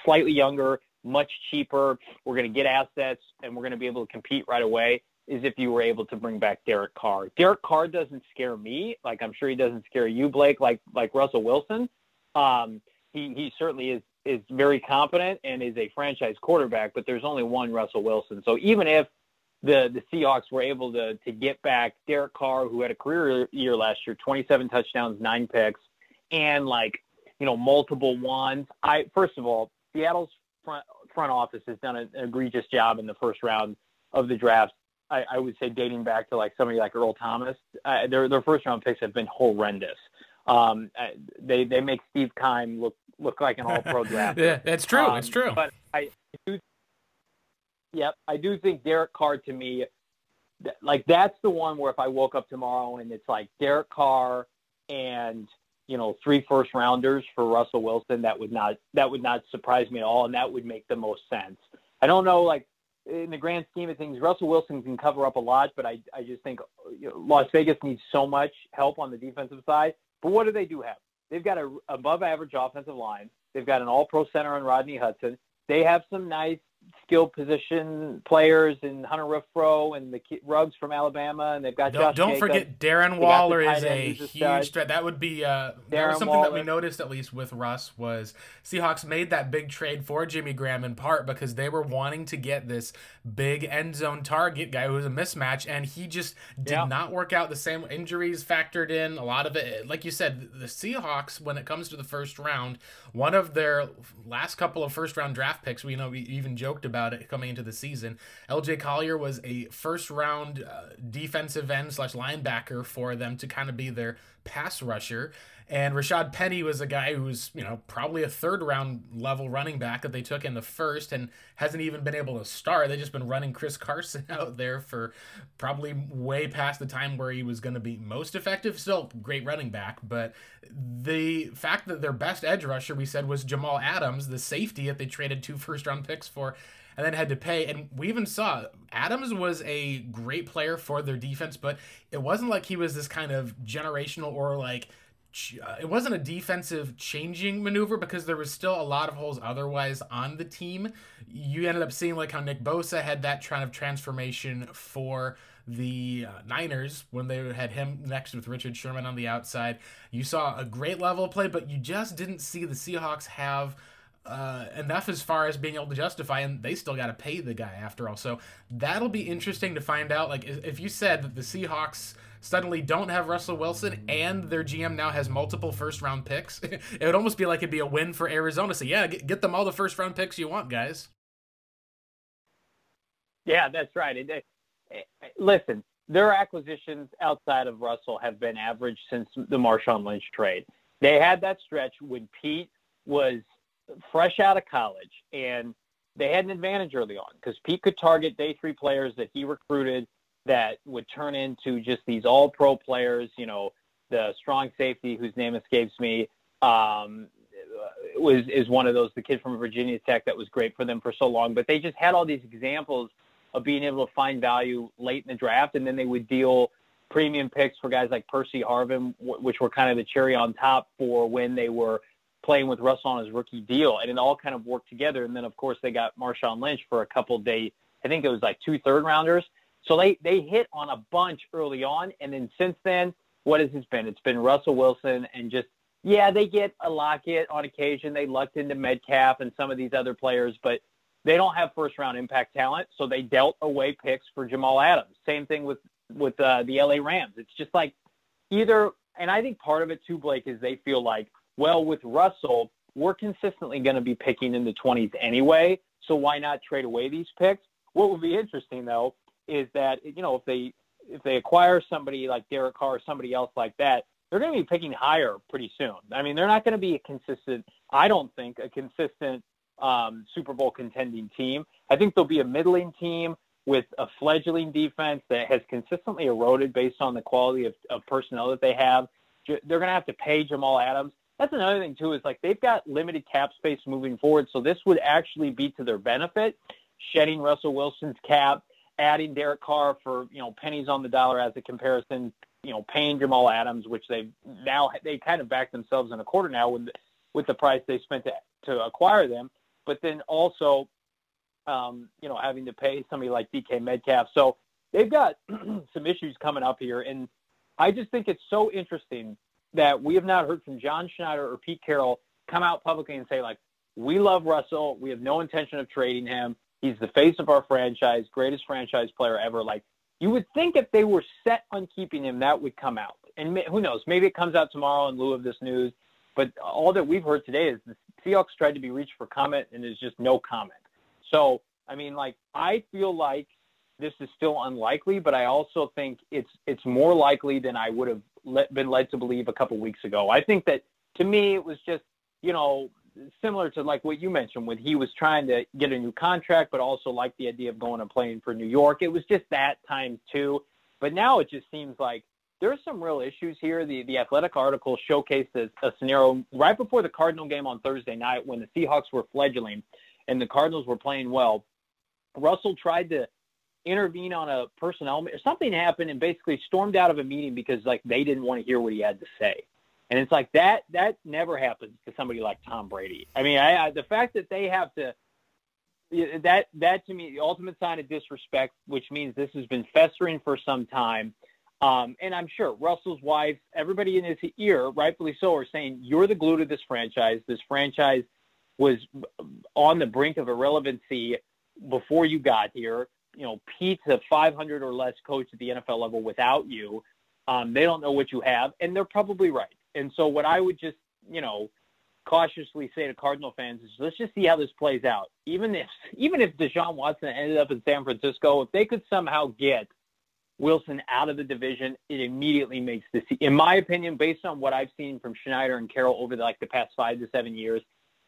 slightly younger, much cheaper. We're going to get assets, and we're going to be able to compete right away. Is if you were able to bring back Derek Carr. Derek Carr doesn't scare me, like I'm sure he doesn't scare you, Blake, like like Russell Wilson. Um, he he certainly is is very competent and is a franchise quarterback, but there's only one Russell Wilson. So even if the the Seahawks were able to to get back Derek Carr, who had a career year last year, 27 touchdowns, nine picks, and like you know multiple ones. I first of all, Seattle's front front office has done an egregious job in the first round of the draft. I, I would say dating back to like somebody like Earl Thomas, uh, their their first round picks have been horrendous. Um, uh, they they make Steve Keim look look like an all pro draft. yeah, that's true. Um, it's true. But I do Yep, I do think Derek Carr to me, like that's the one where if I woke up tomorrow and it's like Derek Carr and you know three first rounders for Russell Wilson, that would not that would not surprise me at all, and that would make the most sense. I don't know, like in the grand scheme of things, Russell Wilson can cover up a lot, but I I just think Las Vegas needs so much help on the defensive side. But what do they do have? They've got a above average offensive line. They've got an all pro center on Rodney Hudson. They have some nice skilled position players in Hunter Renfrow and the Ruggs from Alabama, and they've got don't, Josh don't forget Darren Waller is a huge threat. That would be uh, that was something Waller. that we noticed at least with Russ was Seahawks made that big trade for Jimmy Graham in part because they were wanting to get this big end zone target guy who was a mismatch, and he just did yeah. not work out. The same injuries factored in a lot of it. Like you said, the Seahawks when it comes to the first round, one of their last couple of first round draft picks, we know we even about it coming into the season. LJ Collier was a first round uh, defensive end slash linebacker for them to kind of be their pass rusher. And Rashad Penny was a guy who was, you know, probably a third round level running back that they took in the first and hasn't even been able to start. They've just been running Chris Carson out there for probably way past the time where he was going to be most effective. Still great running back, but the fact that their best edge rusher, we said, was Jamal Adams, the safety that they traded two first round picks for, and then had to pay. And we even saw Adams was a great player for their defense, but it wasn't like he was this kind of generational or like uh, it wasn't a defensive changing maneuver because there was still a lot of holes otherwise on the team. You ended up seeing like how Nick Bosa had that kind of transformation for the uh, Niners when they had him next with Richard Sherman on the outside. You saw a great level of play, but you just didn't see the Seahawks have uh, enough as far as being able to justify, and they still got to pay the guy after all. So that'll be interesting to find out. Like if you said that the Seahawks suddenly don't have Russell Wilson and their GM now has multiple first round picks, it would almost be like it'd be a win for Arizona. So yeah, get, them all the first round picks you want, guys. Yeah, that's right. It, it, it, listen, their acquisitions outside of Russell have been average since the Marshawn Lynch trade. They had that stretch when Pete was fresh out of college, and they had an advantage early on because Pete could target day three players that he recruited that would turn into just these all pro players. You know, the strong safety whose name escapes me um, was is one of those. The kid from Virginia Tech that was great for them for so long, but they just had all these examples of being able to find value late in the draft, and then they would deal premium picks for guys like Percy Harvin, which were kind of the cherry on top for when they were playing with Russell on his rookie deal, and it all kind of worked together. And then, of course, they got Marshawn Lynch for a couple day. I think it was like two third rounders. So they they hit on a bunch early on, and then since then, what has it been? It's been Russell Wilson and just yeah, they get a Lockett on occasion. They lucked into Metcalf and some of these other players, but they don't have first round impact talent, so they dealt away picks for Jamal Adams. Same thing with with uh, the LA Rams. It's just like either, and I think part of it too, Blake, is they feel like well, with Russell, we're consistently going to be picking in the 20s anyway, so why not trade away these picks? What would be interesting though is that you know if they if they acquire somebody like Derek Carr or somebody else like that, they're going to be picking higher pretty soon. I mean, they're not going to be a consistent. I don't think a consistent um, Super Bowl contending team. I think they'll be a middling team with a fledgling defense that has consistently eroded based on the quality of, of personnel that they have. They're going to have to pay Jamal Adams that's another thing too is like they've got limited cap space moving forward, so this would actually be to their benefit, shedding Russell Wilson's cap, adding Derek Carr for you know pennies on the dollar as a comparison, you know paying Jamal Adams, which they now they kind of backed themselves in a quarter now with with the price they spent to, to acquire them, but then also um, you know having to pay somebody like DK Metcalf, so they've got some issues coming up here, and I just think it's so interesting that we have not heard from John Schneider or Pete Carroll come out publicly and say like, we love Russell. We have no intention of trading him. He's the face of our franchise, greatest franchise player ever. Like you would think if they were set on keeping him, that would come out. And who knows? Maybe it comes out tomorrow in lieu of this news. But all that we've heard today is the Seahawks tried to be reached for comment, and there's just no comment. So I mean, like I feel like this is still unlikely, but I also think it's it's more likely than I would have been led to believe a couple weeks ago. I think that to me it was just you know similar to like what you mentioned when he was trying to get a new contract, but also like the idea of going and playing for New York. It was just that time too. But now it just seems like there's some real issues here. The the athletic article showcased a, a scenario right before the Cardinal game on Thursday night when the Seahawks were fledgling and the Cardinals were playing well. Russell tried to intervene on a personnel something happened and basically stormed out of a meeting because like they didn't want to hear what he had to say. And it's like that that never happens to somebody like tom brady. I mean I, I, the fact that they have to that that to me the ultimate sign of disrespect which means this has been festering for some time um, and i'm sure russell's wife everybody in his ear rightfully so are saying you're the glue to this franchise. This franchise was on the brink of irrelevancy before you got here you know, Pete's a 500 or less coach at the NFL level without you. Um, they don't know what you have, and they're probably right. And so, what I would just, you know, cautiously say to Cardinal fans is, let's just see how this plays out. Even if, even if Deshaun Watson ended up in San Francisco, if they could somehow get Wilson out of the division, it immediately makes this, in my opinion, based on what I've seen from Schneider and Carroll over the, like the past five to seven years,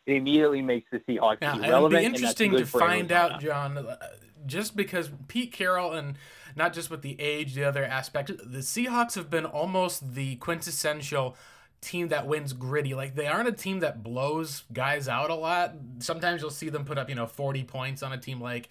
it immediately makes the Seahawks now, irrelevant. It'd be interesting to find out, John, uh, just because Pete Carroll and not just with the age, the other aspect, the Seahawks have been almost the quintessential team that wins gritty. Like they aren't a team that blows guys out a lot. Sometimes you'll see them put up, you know, 40 points on a team like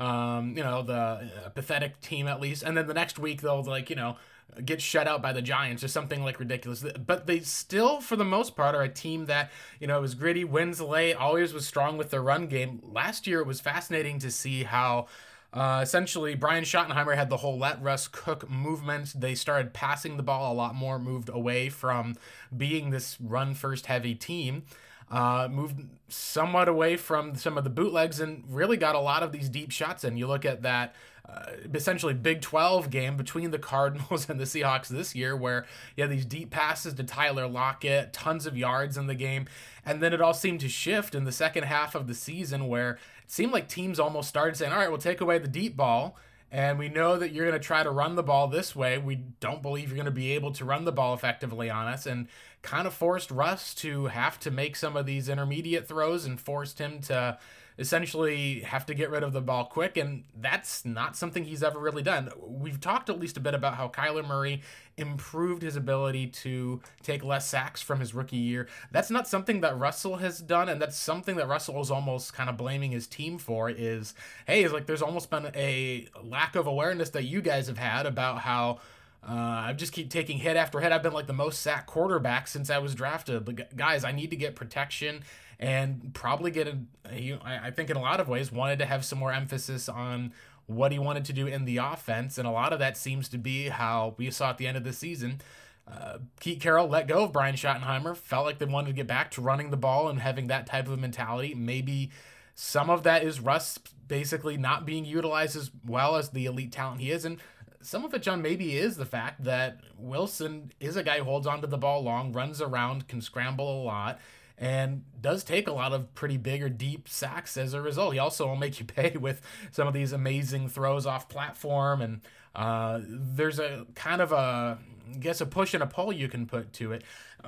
um, you know, the uh, pathetic team at least. And then the next week they'll like, you know, get shut out by the Giants or something like ridiculous. But they still, for the most part, are a team that, you know, was gritty, wins late, always was strong with their run game. Last year, it was fascinating to see how. Uh, essentially, Brian Schottenheimer had the whole let Russ cook movement. They started passing the ball a lot more, moved away from being this run first heavy team. Uh, moved somewhat away from some of the bootlegs and really got a lot of these deep shots in. You look at that uh, essentially Big 12 game between the Cardinals and the Seahawks this year, where you had these deep passes to Tyler Lockett, tons of yards in the game. And then it all seemed to shift in the second half of the season, where it seemed like teams almost started saying, all right, we'll take away the deep ball. And we know that you're going to try to run the ball this way. We don't believe you're going to be able to run the ball effectively on us. And kind of forced Russ to have to make some of these intermediate throws and forced him to essentially have to get rid of the ball quick, and that's not something he's ever really done. We've talked at least a bit about how Kyler Murray improved his ability to take less sacks from his rookie year. That's not something that Russell has done, and that's something that Russell is almost kind of blaming his team for. Is hey, is like there's almost been a lack of awareness that you guys have had about how. Uh, I just keep taking hit after hit. I've been like the most sacked quarterback since I was drafted. But guys, I need to get protection and probably get a. He, I think in a lot of ways wanted to have some more emphasis on what he wanted to do in the offense, and a lot of that seems to be how we saw at the end of the season. Uh, Pete Carroll let go of Brian Schottenheimer, felt like they wanted to get back to running the ball and having that type of mentality. Maybe some of that is Russ basically not being utilized as well as the elite talent he is, and some of it, John, maybe is the fact that Wilson is a guy who holds onto the ball long, runs around, can scramble a lot, and does take a lot of pretty big or deep sacks as a result. He also will make you pay with some of these amazing throws off platform, and uh, there's a kind of a I guess a push and a pull you can put to it.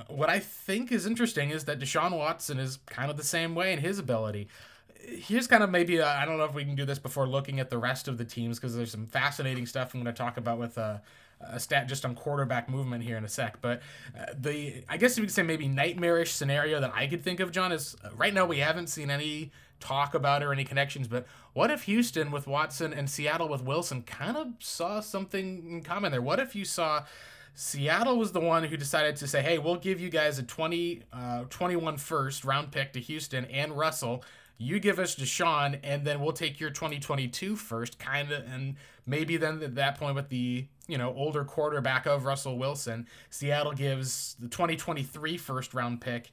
What I think is interesting is that Deshaun Watson is kind of the same way in his ability. Here's kind of maybe I don't know if we can do this before looking at the rest of the teams because there's some fascinating stuff I'm going to talk about with uh, a stat just on quarterback movement here in a sec. But uh, the I guess you could say maybe nightmarish scenario that I could think of, John, is uh, right now we haven't seen any talk about or any connections. But what if Houston with Watson and Seattle with Wilson kind of saw something in common there? What if you saw Seattle was the one who decided to say, hey, we'll give you guys a 20, uh, 21 first round pick to Houston and Russell you give us Deshaun, and then we'll take your 2022 first, kind of, and maybe then at that point with the you know older quarterback of Russell Wilson, Seattle gives the 2023 first round pick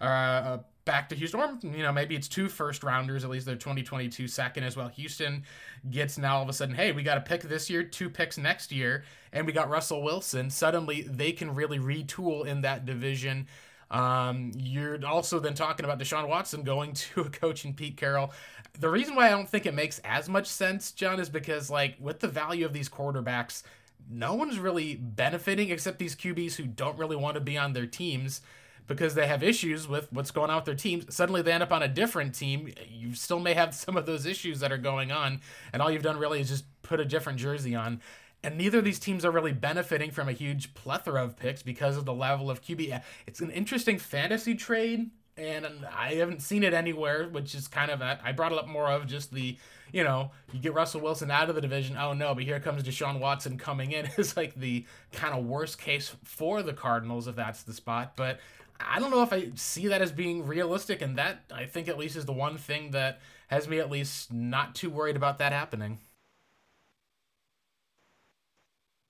uh, back to Houston, or you know maybe it's two first rounders, at least their 2022 second as well. Houston gets now all of a sudden, hey, we got a pick this year, two picks next year, and we got Russell Wilson. Suddenly they can really retool in that division. Um, you're also then talking about Deshaun Watson going to a coach in Pete Carroll. The reason why I don't think it makes as much sense, John, is because like with the value of these quarterbacks, no one's really benefiting except these QBs who don't really want to be on their teams because they have issues with what's going on with their teams. Suddenly they end up on a different team. You still may have some of those issues that are going on, and all you've done really is just put a different jersey on. And neither of these teams are really benefiting from a huge plethora of picks because of the level of QB. It's an interesting fantasy trade, and I haven't seen it anywhere, which is kind of I brought it up more of just the you know, you get Russell Wilson out of the division. Oh no, but here comes Deshaun Watson coming in is like the kind of worst case for the Cardinals if that's the spot. But I don't know if I see that as being realistic, and that I think at least is the one thing that has me at least not too worried about that happening.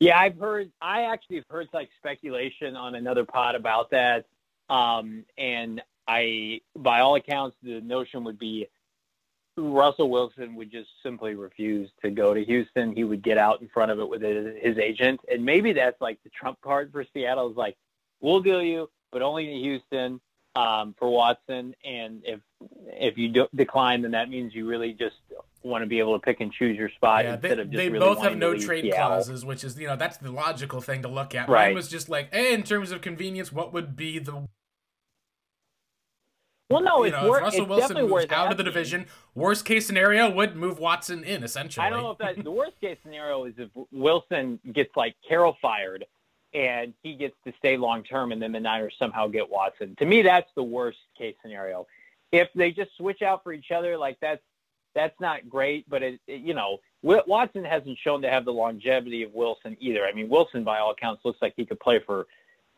Yeah, I've heard. I actually have heard like speculation on another pod about that, um, and I, by all accounts, the notion would be Russell Wilson would just simply refuse to go to Houston. He would get out in front of it with his, his agent, and maybe that's like the trump card for Seattle. Is like, we'll deal you but only to Houston um, for Watson. And if if you do, decline, then that means you really just want to be able to pick and choose your spot yeah, instead they, of just they really both have no trade Seattle. clauses, which is you know that's the logical thing to look at. Right. Mine was just like, hey, in terms of convenience, what would be the well, no, you it's, know, wor- if Russell it's Wilson definitely moves worth out of the division, worst case scenario would move Watson in essentially. I don't know if that the worst case scenario is if Wilson gets like Carroll fired and he gets to stay long term, and then the Niners somehow get Watson. To me, that's the worst case scenario. If they just switch out for each other, like that's that's not great. But it, it, you know, Watson hasn't shown to have the longevity of Wilson either. I mean, Wilson, by all accounts, looks like he could play for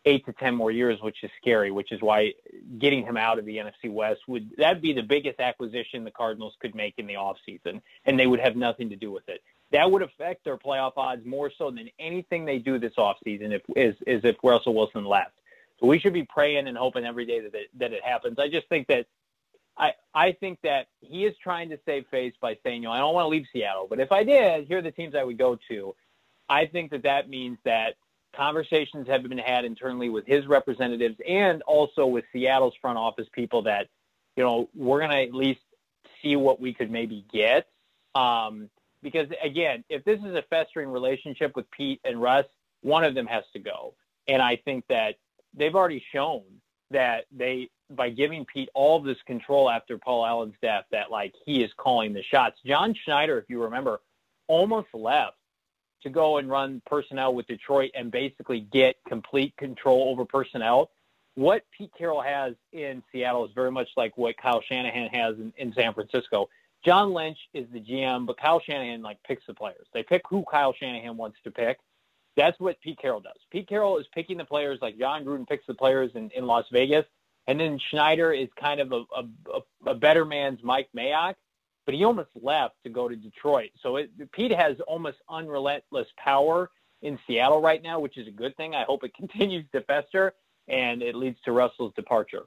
eight to ten more years, which is scary. Which is why getting him out of the NFC West would that'd be the biggest acquisition the Cardinals could make in the offseason, and they would have nothing to do with it that would affect their playoff odds more so than anything they do this offseason if is is if Russell Wilson left. So we should be praying and hoping every day that it, that it happens. I just think that I I think that he is trying to save face by saying, you know, I don't want to leave Seattle, but if I did, here are the teams I would go to. I think that that means that conversations have been had internally with his representatives and also with Seattle's front office people that, you know, we're going to at least see what we could maybe get. Um, because again, if this is a festering relationship with Pete and Russ, one of them has to go. And I think that they've already shown that they by giving Pete all this control after Paul Allen's death that like he is calling the shots. John Schneider, if you remember, almost left to go and run personnel with Detroit and basically get complete control over personnel. What Pete Carroll has in Seattle is very much like what Kyle Shanahan has in, in San Francisco. John Lynch is the GM, but Kyle Shanahan like picks the players. They pick who Kyle Shanahan wants to pick. That's what Pete Carroll does. Pete Carroll is picking the players like John Gruden picks the players in, in Las Vegas. And then Schneider is kind of a, a, a better man's Mike Mayock, but he almost left to go to Detroit. So it, Pete has almost unrelentless power in Seattle right now, which is a good thing. I hope it continues to fester and it leads to Russell's departure.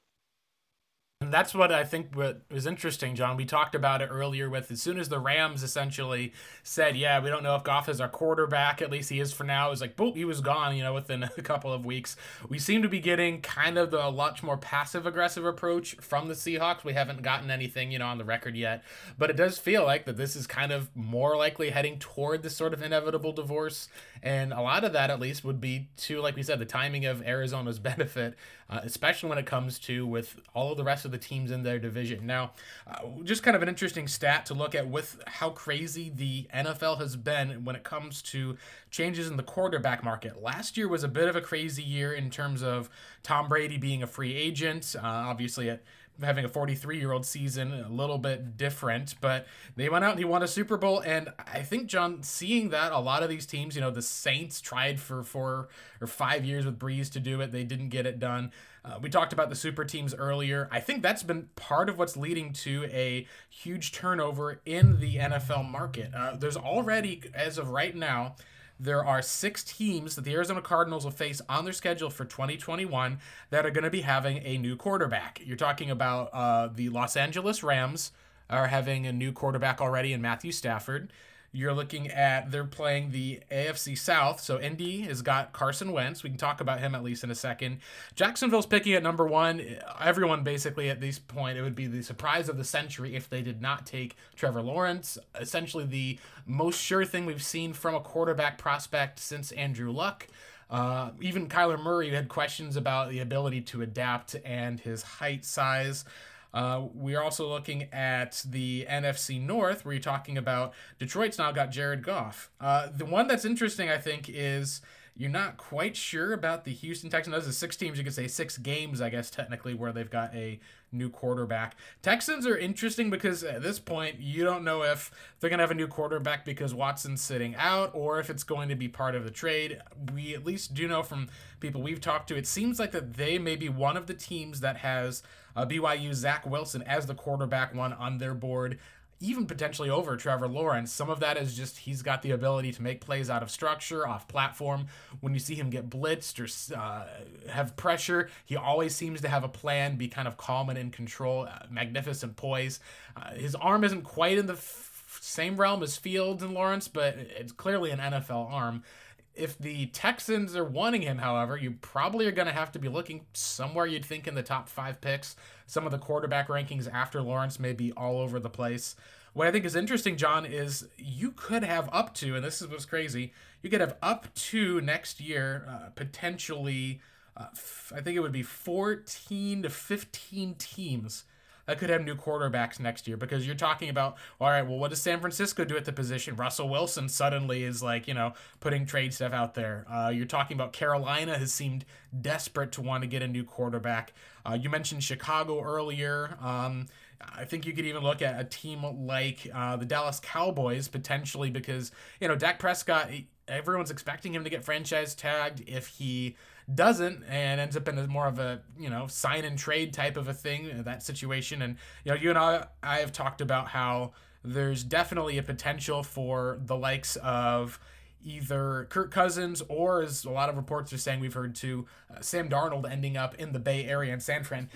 And that's what I think what was interesting, John. We talked about it earlier with as soon as the Rams essentially said, Yeah, we don't know if Goff is our quarterback, at least he is for now. It was like, boom, he was gone, you know, within a couple of weeks. We seem to be getting kind of the much more passive aggressive approach from the Seahawks. We haven't gotten anything, you know, on the record yet. But it does feel like that this is kind of more likely heading toward this sort of inevitable divorce. And a lot of that at least would be to, like we said, the timing of Arizona's benefit, uh, especially when it comes to with all of the rest of the teams in their division. Now, uh, just kind of an interesting stat to look at with how crazy the NFL has been when it comes to changes in the quarterback market. Last year was a bit of a crazy year in terms of Tom Brady being a free agent. Uh, obviously, it having a 43 year old season a little bit different but they went out and he won a super bowl and i think john seeing that a lot of these teams you know the saints tried for four or five years with Brees to do it they didn't get it done. Uh, we talked about the super teams earlier. I think that's been part of what's leading to a huge turnover in the nfl market. Uh, there's already as of right now there are six teams that the Arizona Cardinals will face on their schedule for 2021 that are going to be having a new quarterback. You're talking about uh, the Los Angeles Rams are having a new quarterback already in Matthew Stafford. You're looking at they're playing the AFC South. So Indy has got Carson Wentz. We can talk about him at least in a second. Jacksonville's picking at number one. Everyone basically at this point, it would be the surprise of the century if they did not take Trevor Lawrence. Essentially the most sure thing we've seen from a quarterback prospect since Andrew Luck. Uh, even Kyler Murray had questions about the ability to adapt and his height, size. Uh, we are also looking at the NFC North, where you're talking about Detroit's now got Jared Goff. Uh, the one that's interesting, I think, is you're not quite sure about the Houston Texans. Those are six teams, you could say six games, I guess, technically, where they've got a new quarterback. Texans are interesting because at this point, you don't know if they're going to have a new quarterback because Watson's sitting out or if it's going to be part of the trade. We at least do know from people we've talked to, it seems like that they may be one of the teams that has uh, BYU Zach Wilson as the quarterback one on their board even potentially over Trevor Lawrence. Some of that is just he's got the ability to make plays out of structure, off platform. When you see him get blitzed or uh, have pressure, he always seems to have a plan, be kind of calm and in control, uh, magnificent poise. Uh, his arm isn't quite in the f- same realm as Fields and Lawrence, but it's clearly an NFL arm. If the Texans are wanting him, however, you probably are going to have to be looking somewhere you'd think in the top five picks. Some of the quarterback rankings after Lawrence may be all over the place. What I think is interesting, John, is you could have up to, and this is what's crazy, you could have up to next year uh, potentially, uh, f- I think it would be 14 to 15 teams that could have new quarterbacks next year because you're talking about all right well what does san francisco do at the position? Russell wilson suddenly is like you know putting trade stuff out there. Uh, you're talking about carolina has seemed desperate to want to get a new quarterback. Uh, you mentioned chicago earlier. Um, I think you could even look at a team like uh, the Dallas Cowboys potentially because you know Dak Prescott. Everyone's expecting him to get franchise tagged if he doesn't and ends up in a more of a you know sign and trade type of a thing uh, that situation. And you know you and I I have talked about how there's definitely a potential for the likes of either Kirk Cousins or as a lot of reports are saying we've heard too uh, Sam Darnold ending up in the Bay Area in San Fran.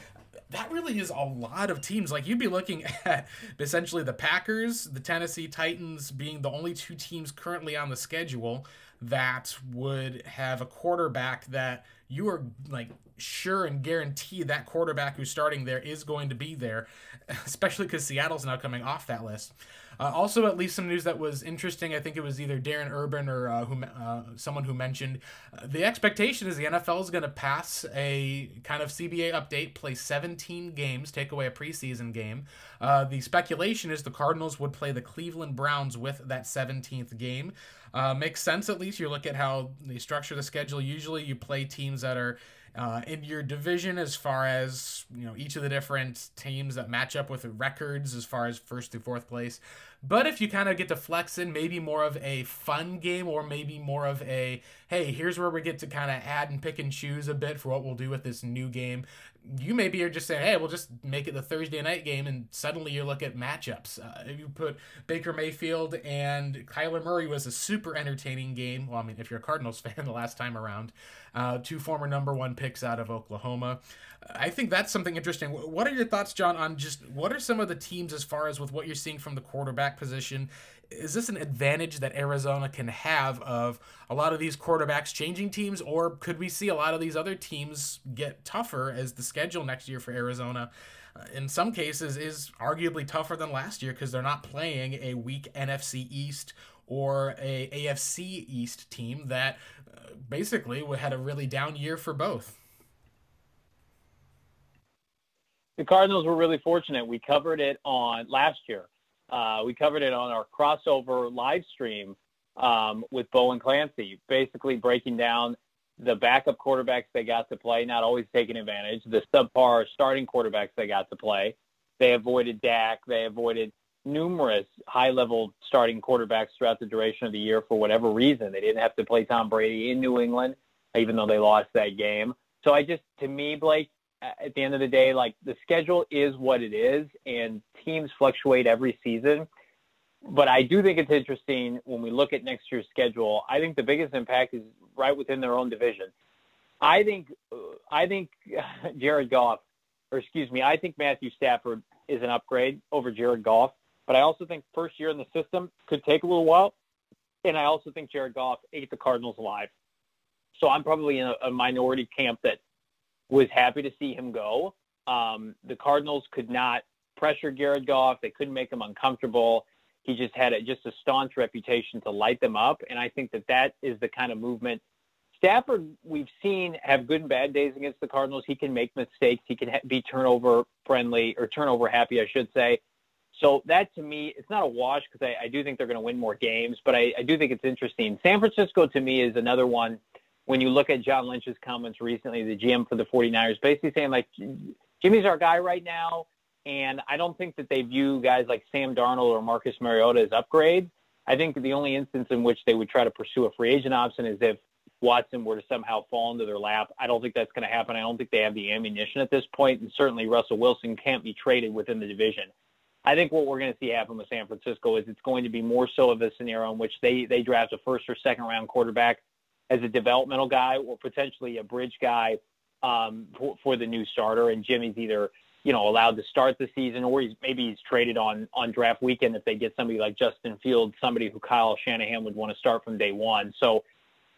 That really is a lot of teams. Like you'd be looking at essentially the Packers, the Tennessee Titans being the only two teams currently on the schedule that would have a quarterback that you are like sure and guarantee that quarterback who's starting there is going to be there, especially because Seattle's now coming off that list. Uh, also, at least some news that was interesting. I think it was either Darren Urban or uh, who, uh, someone who mentioned uh, the expectation is the NFL is going to pass a kind of CBA update, play 17 games, take away a preseason game. Uh, the speculation is the Cardinals would play the Cleveland Browns with that 17th game. Uh, makes sense at least. You look at how they structure the schedule. Usually, you play teams that are uh, in your division as far as you know each of the different teams that match up with the records as far as first through fourth place but if you kind of get to flex in maybe more of a fun game or maybe more of a hey here's where we get to kind of add and pick and choose a bit for what we'll do with this new game you maybe are just saying, hey, we'll just make it the Thursday night game, and suddenly you look at matchups. Uh, you put Baker Mayfield and Kyler Murray was a super entertaining game. Well, I mean, if you're a Cardinals fan, the last time around, uh, two former number one picks out of Oklahoma. I think that's something interesting. What are your thoughts, John, on just what are some of the teams as far as with what you're seeing from the quarterback position? Is this an advantage that Arizona can have of a lot of these quarterbacks changing teams, or could we see a lot of these other teams get tougher as the schedule next year for Arizona? Uh, in some cases, is arguably tougher than last year because they're not playing a weak NFC East or a AFC East team that uh, basically had a really down year for both. The Cardinals were really fortunate. We covered it on last year. Uh, we covered it on our crossover live stream um, with Bo and Clancy, basically breaking down the backup quarterbacks they got to play, not always taking advantage, the subpar starting quarterbacks they got to play. They avoided Dak. They avoided numerous high-level starting quarterbacks throughout the duration of the year for whatever reason. They didn't have to play Tom Brady in New England, even though they lost that game. So I just, to me, Blake, at the end of the day, like the schedule is what it is, and teams fluctuate every season. but I do think it's interesting when we look at next year's schedule. I think the biggest impact is right within their own division. I think I think Jared Goff, or excuse me, I think Matthew Stafford is an upgrade over Jared Goff. But I also think first year in the system could take a little while, and I also think Jared Goff ate the Cardinals alive. So I'm probably in a, a minority camp that was happy to see him go. Um, the Cardinals could not pressure Jared Goff. They couldn't make him uncomfortable. He just had a, just a staunch reputation to light them up, and I think that that is the kind of movement. Stafford, we've seen have good and bad days against the Cardinals. He can make mistakes. He can ha- be turnover friendly or turnover happy, I should say. So that to me, it's not a wash because I, I do think they're going to win more games, but I, I do think it's interesting. San Francisco to me is another one. When you look at John Lynch's comments recently, the GM for the 49ers, basically saying like, Jimmy's our guy right now. And I don't think that they view guys like Sam Darnold or Marcus Mariota as upgrades. I think the only instance in which they would try to pursue a free agent option is if Watson were to somehow fall into their lap. I don't think that's going to happen. I don't think they have the ammunition at this point, and certainly Russell Wilson can't be traded within the division. I think what we're going to see happen with San Francisco is it's going to be more so of a scenario in which they they draft a first or second round quarterback as a developmental guy or potentially a bridge guy um, for, for the new starter, and Jimmy's either you know allowed to start the season or he's maybe he's traded on on draft weekend if they get somebody like Justin Fields, somebody who Kyle Shanahan would want to start from day one. So.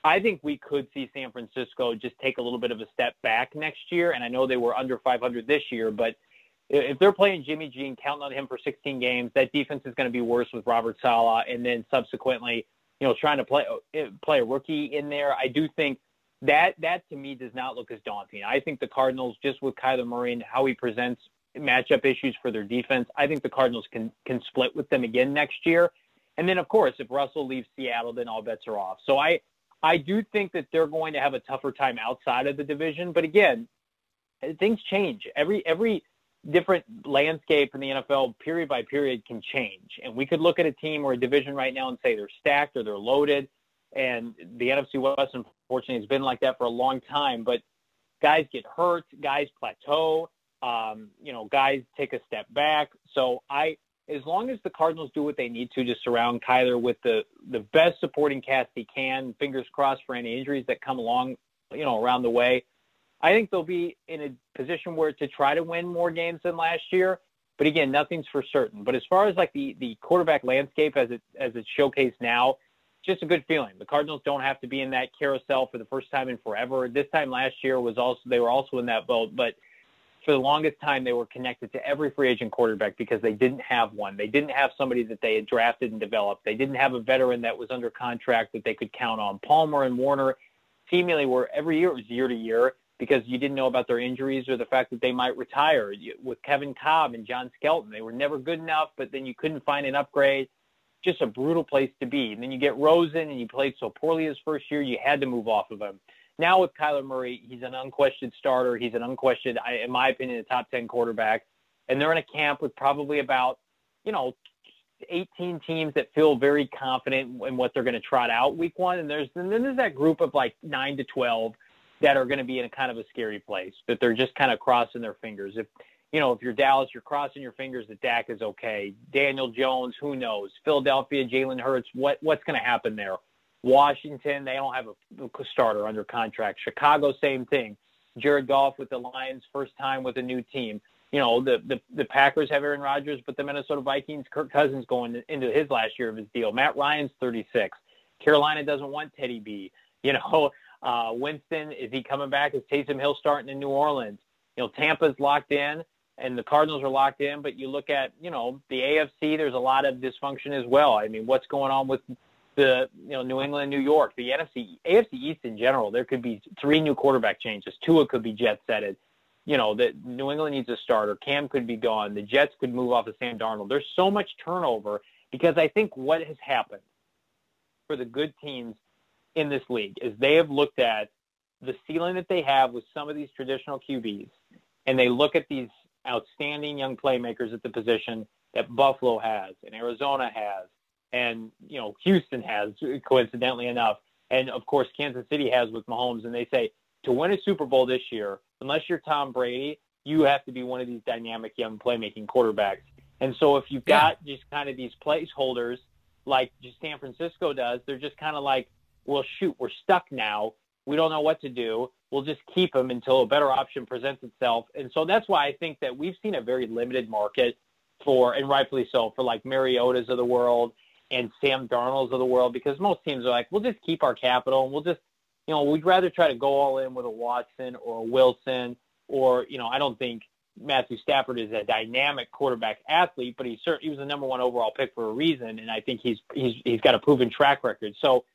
I think we could see San Francisco just take a little bit of a step back next year. And I know they were under 500 this year, but if they're playing Jimmy G and counting on him for 16 games, that defense is going to be worse with Robert Saleh. and then subsequently, you know, trying to play uh, play a rookie in there. I do think that that to me does not look as daunting. I think the Cardinals, just with Kyler Murray and how he presents matchup issues for their defense, I think the Cardinals can can split with them again next year. And then, of course, if Russell leaves Seattle, then all bets are off. So I I do think that they're going to have a tougher time outside of the division. But again, things change every every different landscape in the NFL period by period can change. And we could look at a team or a division right now and say they're stacked or they're loaded. And the NFC West, unfortunately, has been like that for a long time. But guys get hurt, guys plateau, um, you know, guys take a step back. So I, as long as the Cardinals do what they need to to surround Kyler with the the best supporting cast he can, fingers crossed for any injuries that come along, you know, around the way. I think they'll be in a position where to try to win more games than last year. But again, nothing's for certain. But as far as like the the quarterback landscape as it as it's showcased now, just a good feeling. The Cardinals don't have to be in that carousel for the first time in forever. This time last year was also they were also in that boat, but for the longest time they were connected to every free agent quarterback because they didn't have one. They didn't have somebody that they had drafted and developed. They didn't have a veteran that was under contract that they could count on. Palmer and Warner seemingly were every year it was year to year because you didn't know about their injuries or the fact that they might retire. With Kevin Kolb and John Skelton, they were never good enough, but then you couldn't find an upgrade. Just a brutal place to be. And then you get Rosen, and he played so poorly his first year, you had to move off of him. Now with Kyler Murray, he's an unquestioned starter. He's an unquestioned, in my opinion, a top 10 quarterback. And they're in a camp with probably about, you know, 18 teams that feel very confident in what they're going to trot out week one. And there's and then there's that group of like nine to 12 that are going to be in a kind of a scary place, that they're just kind of crossing their fingers. If, you know, if you're Dallas, you're crossing your fingers that Dak is okay. Daniel Jones, who knows? Philadelphia, Jalen Hurts, what, what's going to happen there? Washington, they don't have a starter under contract. Chicago, same thing. Jared Goff with the Lions, first time with a new team. You know, the, the, the Packers have Aaron Rodgers, but the Minnesota Vikings, Kirk Cousins going into his last year of his deal. Matt Ryan's 36. Carolina doesn't want Teddy B. You know, uh, Winston, is he coming back? Is Taysom Hill starting in New Orleans? You know, Tampa's locked in and the Cardinals are locked in, but you look at, you know, the AFC, there's a lot of dysfunction as well. I mean, what's going on with the, you know, New England, New York, the NFC, AFC East in general, there could be three new quarterback changes. Tua could be jet setted. You know, that New England needs a starter. Cam could be gone. The Jets could move off of Sam Darnold. There's so much turnover because I think what has happened for the good teams in this league is they have looked at the ceiling that they have with some of these traditional QBs, and they look at these outstanding young playmakers at the position that Buffalo has and Arizona has, and you know Houston has, coincidentally enough, and of course Kansas City has with Mahomes. And they say to win a Super Bowl this year, unless you're Tom Brady, you have to be one of these dynamic young playmaking quarterbacks. And so if you've got yeah. just kind of these placeholders like just San Francisco does, they're just kind of like, well, shoot, we're stuck now. We don't know what to do. We'll just keep them until a better option presents itself. And so that's why I think that we've seen a very limited market for, and rightfully so, for like Mariotas of the world and Sam Darnolds of the world, because most teams are like, we'll just keep our capital and we'll just, you know, we'd rather try to go all in with a Watson or a Wilson or, you know, I don't think Matthew Stafford is a dynamic quarterback athlete, but he certainly he was the number one overall pick for a reason, and I think he's he's he's got a proven track record. So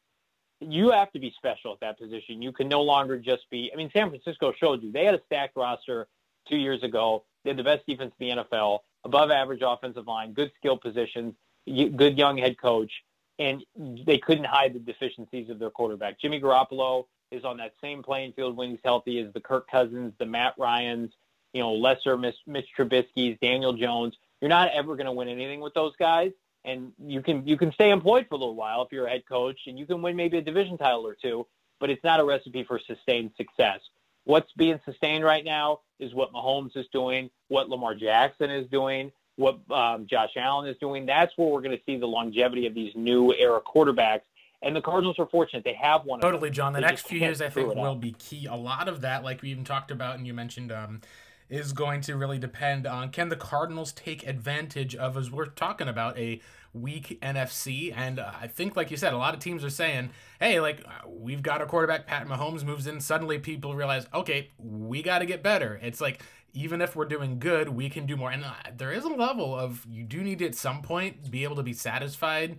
you have to be special at that position. You can no longer just be. I mean, San Francisco showed you they had a stacked roster two years ago. They had the best defense in the NFL, above average offensive line, good skill positions, good young head coach, and they couldn't hide the deficiencies of their quarterback. Jimmy Garoppolo is on that same playing field when he's healthy as the Kirk Cousins, the Matt Ryans, you know, lesser Mitch, Mitch Trubisky's, Daniel Jones. You're not ever going to win anything with those guys, and you can you can stay employed for a little while if you're a head coach, and you can win maybe a division title or two, but it's not a recipe for sustained success. What's being sustained right now is what Mahomes is doing, what Lamar Jackson is doing, what um, Josh Allen is doing. That's where we're going to see the longevity of these new era quarterbacks. And the Cardinals are fortunate; they have one. Totally, John. The next few years, I think, will be key. A lot of that, like we even talked about, and you mentioned um, is going to really depend on can the Cardinals take advantage of, as we're talking about, a weak NFC. And uh, I think, like you said, a lot of teams are saying, hey, like, uh, we've got a quarterback, Pat Mahomes moves in. Suddenly people realize, okay, we got to get better. It's like, even if we're doing good, we can do more. And uh, there is a level of you do need to, at some point, be able to be satisfied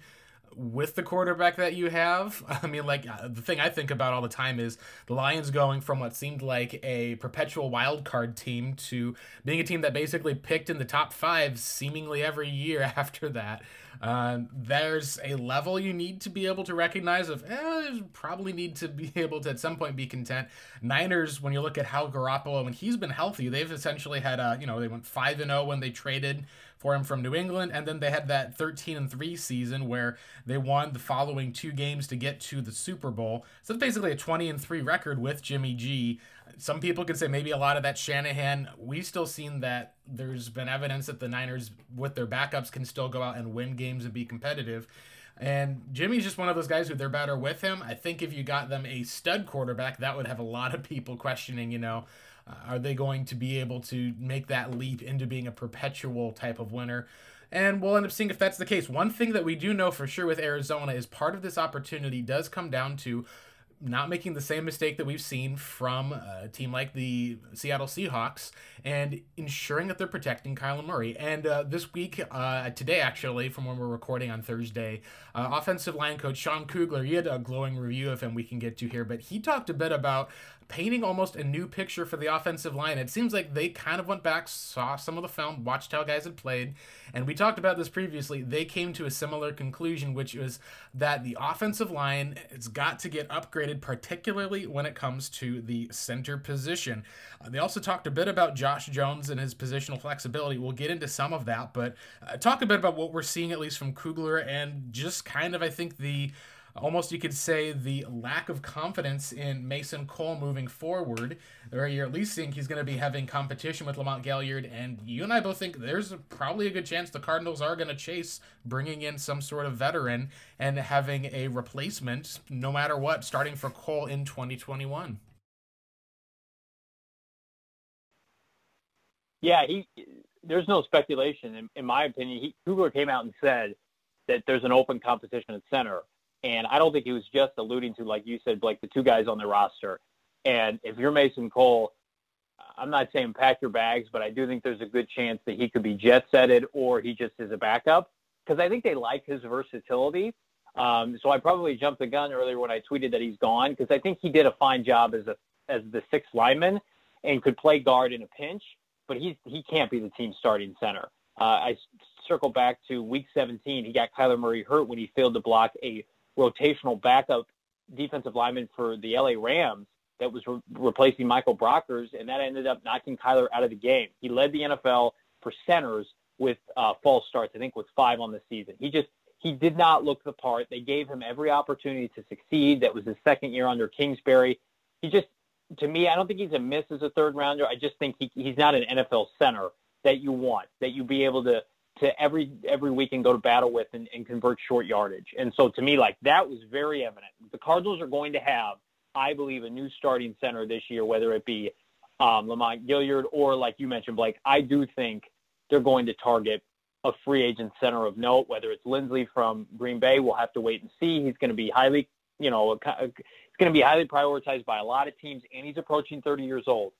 with the quarterback that you have. I mean, like uh, the thing I think about all the time is the Lions going from what seemed like a perpetual wild card team to being a team that basically picked in the top five seemingly every year after that. Uh, there's a level you need to be able to recognize of eh, probably need to be able to at some point be content. Niners, when you look at how Garoppolo, when he's been healthy, they've essentially had a, you know, they went 5 and 0 when they traded for him from New England. And then they had that 13 and 3 season where they won the following two games to get to the Super Bowl. So it's basically a 20 and 3 record with Jimmy G. Some people could say maybe a lot of that Shanahan. We've still seen that there's been evidence that the Niners, with their backups, can still go out and win games and be competitive. And Jimmy's just one of those guys who they're better with him. I think if you got them a stud quarterback, that would have a lot of people questioning, you know, uh, are they going to be able to make that leap into being a perpetual type of winner? And we'll end up seeing if that's the case. One thing that we do know for sure with Arizona is part of this opportunity does come down to not making the same mistake that we've seen from a team like the Seattle Seahawks and ensuring that they're protecting Kyler Murray. And uh, this week, uh, today actually, from when we're recording on Thursday, uh, offensive line coach Sean Kugler, he had a glowing review of him we can get to here, but he talked a bit about painting almost a new picture for the offensive line. It seems like they kind of went back, saw some of the film, watched how guys had played, and we talked about this previously. They came to a similar conclusion, which was that the offensive line has got to get upgraded, particularly when it comes to the center position. Uh, they also talked a bit about Josh Jones and his positional flexibility. We'll get into some of that, but uh, talk a bit about what we're seeing, at least from Kugler, and just kind of, I think, the almost you could say the lack of confidence in Mason Cole moving forward, where you're at least think he's going to be having competition with Lamont Gaillard. and you and I both think there's probably a good chance the Cardinals are going to chase bringing in some sort of veteran and having a replacement, no matter what, starting for Cole in 2021. Yeah, he. There's no speculation, in, in my opinion. He, Kugler came out and said that there's an open competition at center and I don't think he was just alluding to, like you said, like the two guys on the roster. And if you're Mason Cole, I'm not saying pack your bags, but I do think there's a good chance that he could be jet setted or he just is a backup because I think they like his versatility. Um, so I probably jumped the gun earlier when I tweeted that he's gone because I think he did a fine job as a as the sixth lineman and could play guard in a pinch, but he's he can't be the team starting center. Uh, I circle back to week 17. He got Kyler Murray hurt when he failed to block a rotational backup defensive lineman for the LA Rams that was re- replacing Michael Brockers, and that ended up knocking Kyler out of the game. He led the NFL for centers with uh, false starts. I think with five on the season. He just he did not look the part. They gave him every opportunity to succeed. That was his second year under Kingsbury. He just, to me, I don't think he's a miss as a third rounder. I just think he, he's not an NFL center that you want, that you be able to to every every weekend go to battle with and, and convert short yardage. And so to me, like that was very evident. The Cardinals are going to have, I believe, a new starting center this year, whether it be um, Lamont Gaillard or like you mentioned, Blake. I do think they're going to target a free agent center of note, whether it's Linsley from Green Bay. We'll have to wait and see. He's going to be highly, you know, it's going to be highly prioritized by a lot of teams, and he's approaching 30 years old.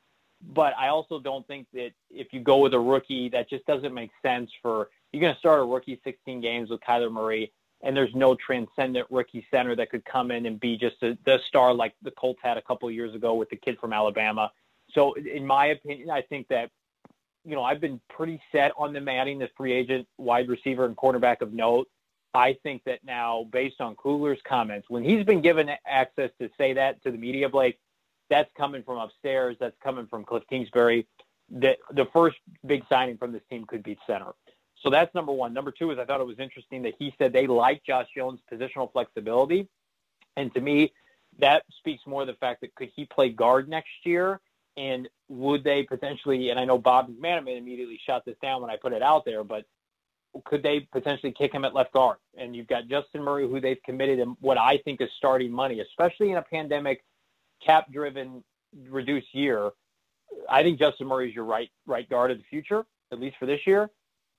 But I also don't think that if you go with a rookie, that just doesn't make sense for you're going to start a rookie 16 games with Kyler Murray, and there's no transcendent rookie center that could come in and be just a, the star like the Colts had a couple years ago with the kid from Alabama. So, in my opinion, I think that you know I've been pretty set on them adding the free agent wide receiver and cornerback of note. I think that now, based on Kugler's comments, when he's been given access to say that to the media, Blake, that's coming from upstairs. That's coming from Cliff Kingsbury. That the first big signing from this team could be center. So that's number one. Number two is I thought it was interesting that he said they like Josh Jones' positional flexibility, and to me, that speaks more of the fact that could he play guard next year, and would they potentially? And I know Bob McManaman immediately shot this down when I put it out there, but could they potentially kick him at left guard? And you've got Justin Murray, who they've committed him what I think is starting money, especially in a pandemic cap driven reduced year, I think Justin Murray is your right right guard of the future, at least for this year.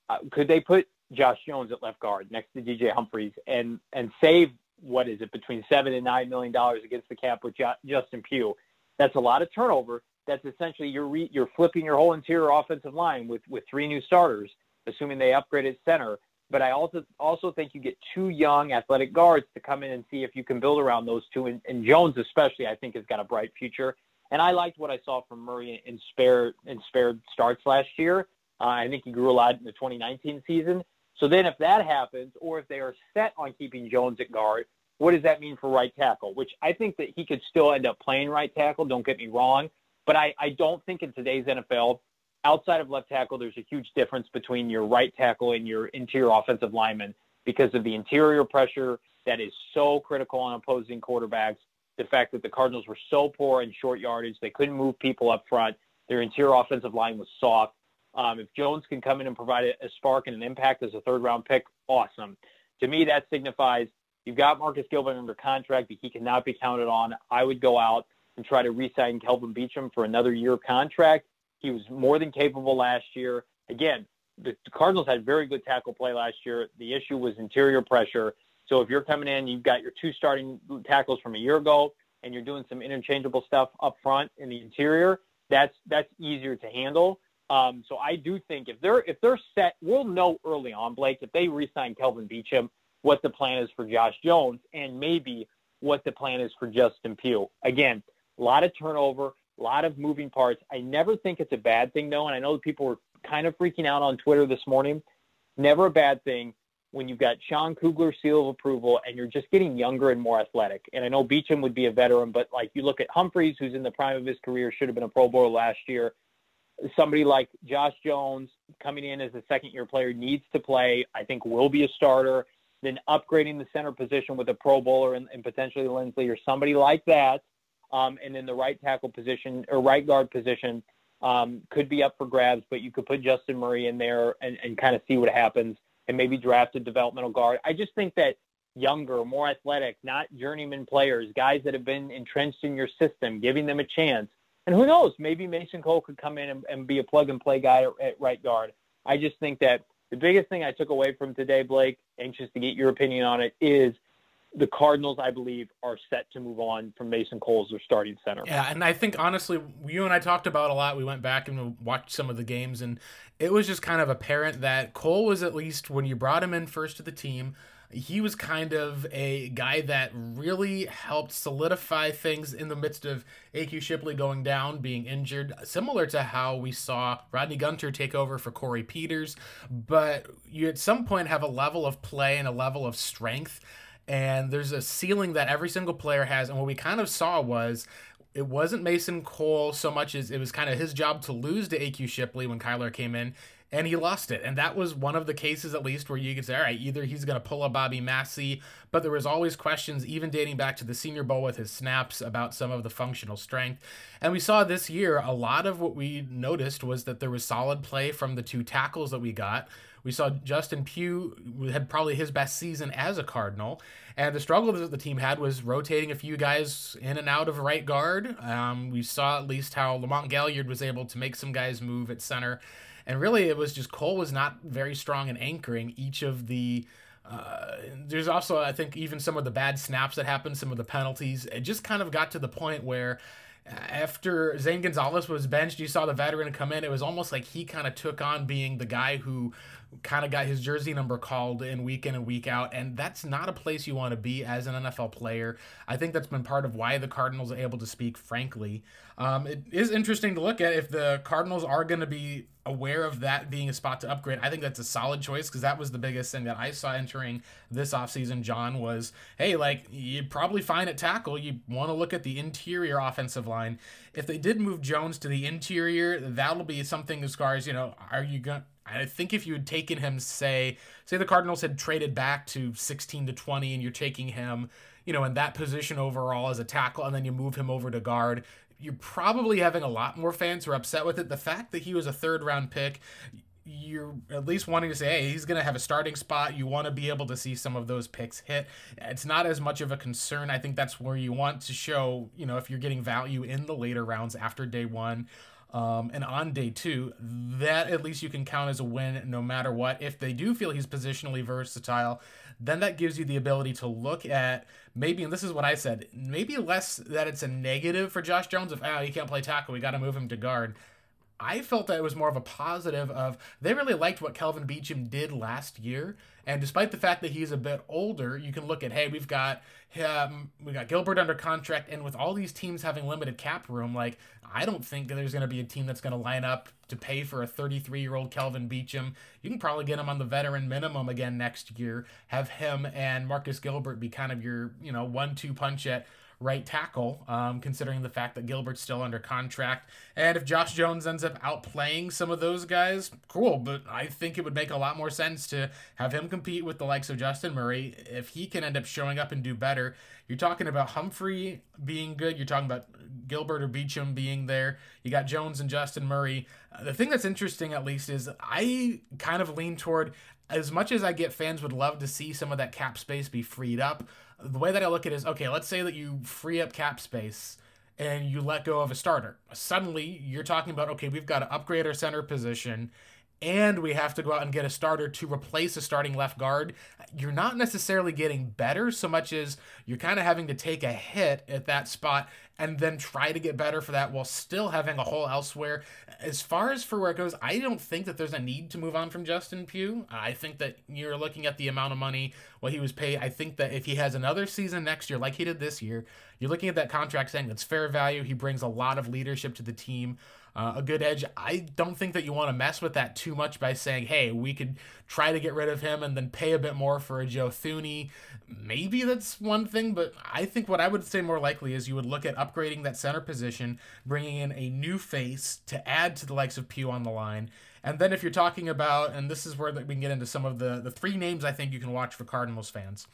Uh, could they put Josh Jones at left guard next to DJ Humphries and and save what is it between seven and nine million dollars against the cap with jo- Justin Pugh? That's a lot of turnover. That's essentially you're re- you're flipping your whole interior offensive line with with three new starters, assuming they upgraded center. But I also also think you get two young athletic guards to come in and see if you can build around those two. And, and Jones especially, I think, has got a bright future. And I liked what I saw from Murray in spare in spared starts last year. Uh, I think he grew a lot in the 2019 season. So then, if that happens, or if they are set on keeping Jones at guard, what does that mean for right tackle? Which I think that he could still end up playing right tackle. Don't get me wrong, but I, I don't think in today's NFL outside of left tackle, there's a huge difference between your right tackle and your interior offensive lineman because of the interior pressure that is so critical on opposing quarterbacks. The fact that the Cardinals were so poor in short yardage, they couldn't move people up front. Their interior offensive line was soft. Um, if Jones can come in and provide a, spark and an impact as a third round pick, awesome. To me, that signifies you've got Marcus Gilbert under contract, but he cannot be counted on. I would go out and try to re-sign Kelvin Beachum for another year contract he was more than capable last year. Again, the, Cardinals had very good tackle play last year. The issue was interior pressure. So if you're coming in, you've got your two starting tackles from a year ago, and you're doing some interchangeable stuff up front in the interior. That's that's easier to handle. Um, so I do think if they're if they're set, we'll know early on, Blake, if they re-sign Kelvin Beachum, what the plan is for Josh Jones, and maybe what the plan is for Justin Pugh. Again, a lot of turnover, a lot of moving parts. I never think it's a bad thing, though, and I know people were kind of freaking out on Twitter this morning. Never a bad thing when you've got Sean Kugler seal of approval and you're just getting younger and more athletic. And I know Beachum would be a veteran, but like you look at Humphries, who's in the prime of his career, should have been a Pro Bowler last year. Somebody like Josh Jones coming in as a second year player needs to play, I think will be a starter. Then upgrading the center position with a Pro Bowler and, and potentially Linsley or somebody like that um, and then the right tackle position or right guard position um, could be up for grabs, but you could put Justin Murray in there and, and kind of see what happens and maybe draft a developmental guard. I just think that younger, more athletic, not journeyman players, guys that have been entrenched in your system, giving them a chance. And who knows, maybe Mason Cole could come in and, and be a plug and play guy at, at right guard. I just think that the biggest thing I took away from today, Blake, anxious to get your opinion on it, is – the Cardinals, I believe, are set to move on from Mason Cole as their starting center. Yeah, and I think honestly, you and I talked about a lot. We went back and watched some of the games, and it was just kind of apparent that Cole was at least when you brought him in first to the team. He was kind of a guy that really helped solidify things in the midst of AQ Shipley going down, being injured, similar to how we saw Rodney Gunter take over for Corey Peters. But you at some point have a level of play and a level of strength and there's a ceiling that every single player has. And what we kind of saw was it wasn't Mason Cole so much as it was kind of his job to lose to AQ Shipley when Kyler came in, and he lost it. And that was one of the cases, at least, where you could say, all right, either he's going to pull a Bobby Massey, but there was always questions, even dating back to the Senior Bowl with his snaps, about some of the functional strength. And we saw this year a lot of what we noticed was that there was solid play from the two tackles that we got We saw Justin Pugh had probably his best season as a Cardinal, and the struggle that the team had was rotating a few guys in and out of right guard. Um, we saw at least how Lamont Gaillard was able to make some guys move at center, and really it was just Cole was not very strong in anchoring each of the. Uh, there's also, I think, even some of the bad snaps that happened, some of the penalties. It just kind of got to the point where after Zane Gonzalez was benched, you saw the veteran come in. It was almost like he kind of took on being the guy who kind of got his jersey number called in week in and week out. And that's not a place you want to be as an NFL player. I think that's been part of why the Cardinals are able to speak frankly. Um, it is interesting to look at if the Cardinals are going to be aware of that being a spot to upgrade. I think that's a solid choice because that was the biggest thing that I saw entering this offseason, John, was hey, like you probably find at tackle, you want to look at the interior offensive line. If they did move Jones to the interior, that'll be something as far as, you know, are you going I think if you had taken him, say, say the Cardinals had traded back to 16 to 20, and you're taking him, you know, in that position overall as a tackle, and then you move him over to guard, you're probably having a lot more fans who are upset with it. The fact that he was a third round pick, you're at least wanting to say, hey, he's going to have a starting spot. You want to be able to see some of those picks hit. It's not as much of a concern. I think that's where you want to show, you know, if you're getting value in the later rounds after day one. Um, and on day two, that at least you can count as a win no matter what. If they do feel he's positionally versatile, then that gives you the ability to look at maybe, and this is what I said, maybe less that it's a negative for Josh Jones if, oh, he can't play tackle, we got to move him to guard. I felt that it was more of a positive of they really liked what Kelvin Beachum did last year, and despite the fact that he's a bit older, you can look at hey, we've got him, we got Gilbert under contract, and with all these teams having limited cap room, like I don't think there's going to be a team that's going to line up to pay for a 33 year old Kelvin Beachum. You can probably get him on the veteran minimum again next year. Have him and Marcus Gilbert be kind of your you know one two punch at right tackle, um, considering the fact that Gilbert's still under contract. And if Josh Jones ends up outplaying some of those guys, cool. But I think it would make a lot more sense to have him compete with the likes of Justin Murray. If he can end up showing up and do better, you're talking about Humphrey being good. You're talking about Gilbert or Beachum being there. You got Jones and Justin Murray. Uh, the thing that's interesting, at least, is I kind of lean toward as much as I get fans would love to see some of that cap space be freed up the way that I look at it is okay, let's say that you free up cap space and you let go of a starter. Suddenly, you're talking about okay, we've got to upgrade our center position and we have to go out and get a starter to replace a starting left guard, you're not necessarily getting better so much as you're kind of having to take a hit at that spot and then try to get better for that while still having a hole elsewhere. As far as for where it goes, I don't think that there's a need to move on from Justin Pugh. I think that you're looking at the amount of money what he was paid. I think that if he has another season next year like he did this year, you're looking at that contract saying that's fair value. He brings a lot of leadership to the team uh, a good edge. I don't think that you want to mess with that too much by saying, hey, we could try to get rid of him and then pay a bit more for a Joe Thuney. Maybe that's one thing, but I think what I would say more likely is you would look at upgrading that center position, bringing in a new face to add to the likes of Pugh on the line. And then if you're talking about, and this is where we can get into some of the, the three names I think you can watch for Cardinals fans.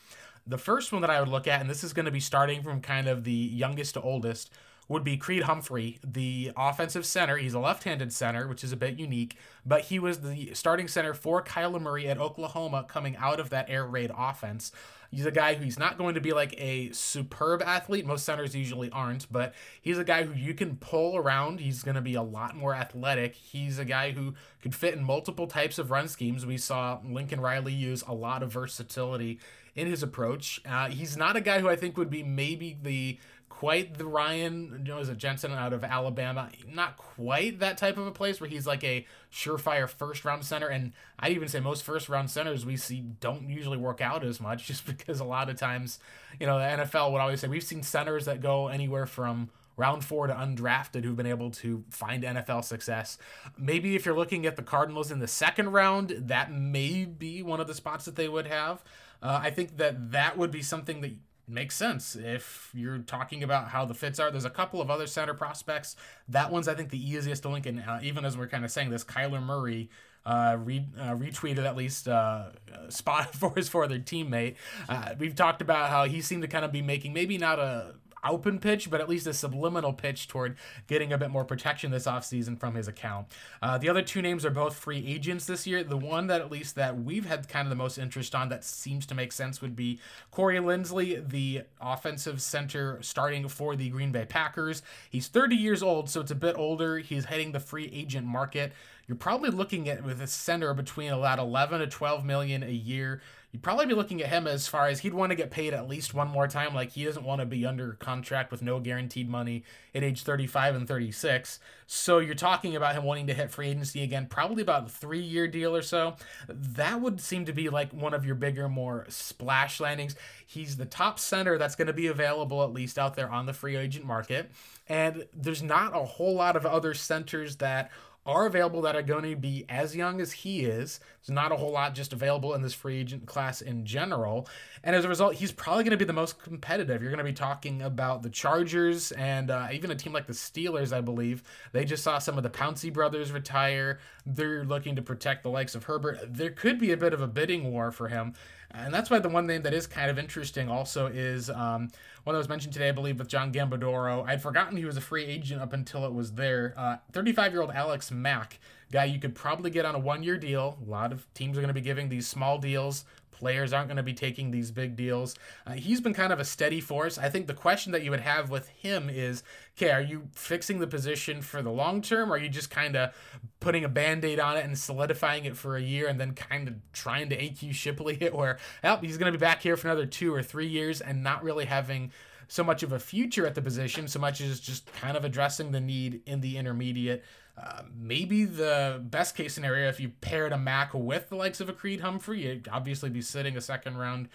The first one that I would look at, and this is going to be starting from kind of the youngest to oldest, would be Creed Humphrey, the offensive center. He's a left handed center, which is a bit unique, but he was the starting center for Kyler Murray at Oklahoma coming out of that air raid offense. He's a guy who's not going to be like a superb athlete. Most centers usually aren't, but he's a guy who you can pull around. He's going to be a lot more athletic. He's a guy who could fit in multiple types of run schemes. We saw Lincoln Riley use a lot of versatility in his approach. Uh, he's not a guy who I think would be maybe the quite the Ryan, you know, is it Jensen out of Alabama? Not quite that type of a place where he's like a surefire first round center. And I'd even say most first round centers we see don't usually work out as much just because a lot of times, you know, the NFL would always say we've seen centers that go anywhere from round four to undrafted who've been able to find NFL success. Maybe if you're looking at the Cardinals in the second round, that may be one of the spots that they would have. Uh, I think that that would be something that makes sense if you're talking about how the fits are. There's a couple of other center prospects. That one's I think the easiest to link. And uh, even as we're kind of saying this, Kyler Murray uh, re- uh, retweeted at least uh, spot for his for their teammate. Uh, we've talked about how he seemed to kind of be making maybe not a open pitch, but at least a subliminal pitch toward getting a bit more protection this offseason from his account. Uh, the other two names are both free agents this year. The one that at least that we've had kind of the most interest on that seems to make sense would be Corey Linsley, the offensive center starting for the Green Bay Packers. He's 30 years old, so it's a bit older. He's heading the free agent market. You're probably looking at with a center between about 11 to 12 million a year you'd probably be looking at him as far as he'd want to get paid at least one more time. Like he doesn't want to be under contract with no guaranteed money at age 35 and 36. So you're talking about him wanting to hit free agency again, probably about a three year deal or so. That would seem to be like one of your bigger, more splash landings. He's the top center that's going to be available at least out there on the free agent market. And there's not a whole lot of other centers that are available that are going to be as young as he is. There's not a whole lot just available in this free agent class in general. And as a result, he's probably going to be the most competitive. You're going to be talking about the Chargers and uh, even a team like the Steelers, I believe. They just saw some of the Pouncey brothers retire. They're looking to protect the likes of Herbert. There could be a bit of a bidding war for him. And that's why the one name that is kind of interesting also is um, one that was mentioned today, I believe, with John Gambadoro. I'd forgotten he was a free agent up until it was there. 35 uh, year old Alex Mack, guy you could probably get on a one year deal. A lot of teams are going to be giving these small deals Players aren't going to be taking these big deals. Uh, he's been kind of a steady force. I think the question that you would have with him is okay, are you fixing the position for the long term? Or are you just kind of putting a band aid on it and solidifying it for a year and then kind of trying to AQ Shipley it where oh, he's going to be back here for another two or three years and not really having so much of a future at the position, so much as just kind of addressing the need in the intermediate. Uh, maybe the best case scenario, if you paired a Mack with the likes of a Creed Humphrey, you'd obviously be sitting a second round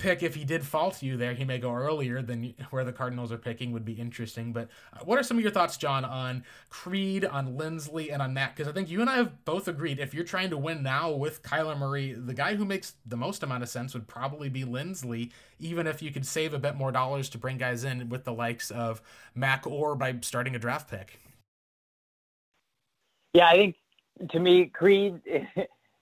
pick. If he did fall to you there, he may go earlier than where the Cardinals are picking would be interesting. But uh, what are some of your thoughts, John, on Creed, on Linsley, and on Mack? Because I think you and I have both agreed if you're trying to win now with Kyler Murray, the guy who makes the most amount of sense would probably be Linsley, even if you could save a bit more dollars to bring guys in with the likes of Mack or by starting a draft pick. Yeah, I think to me, Creed.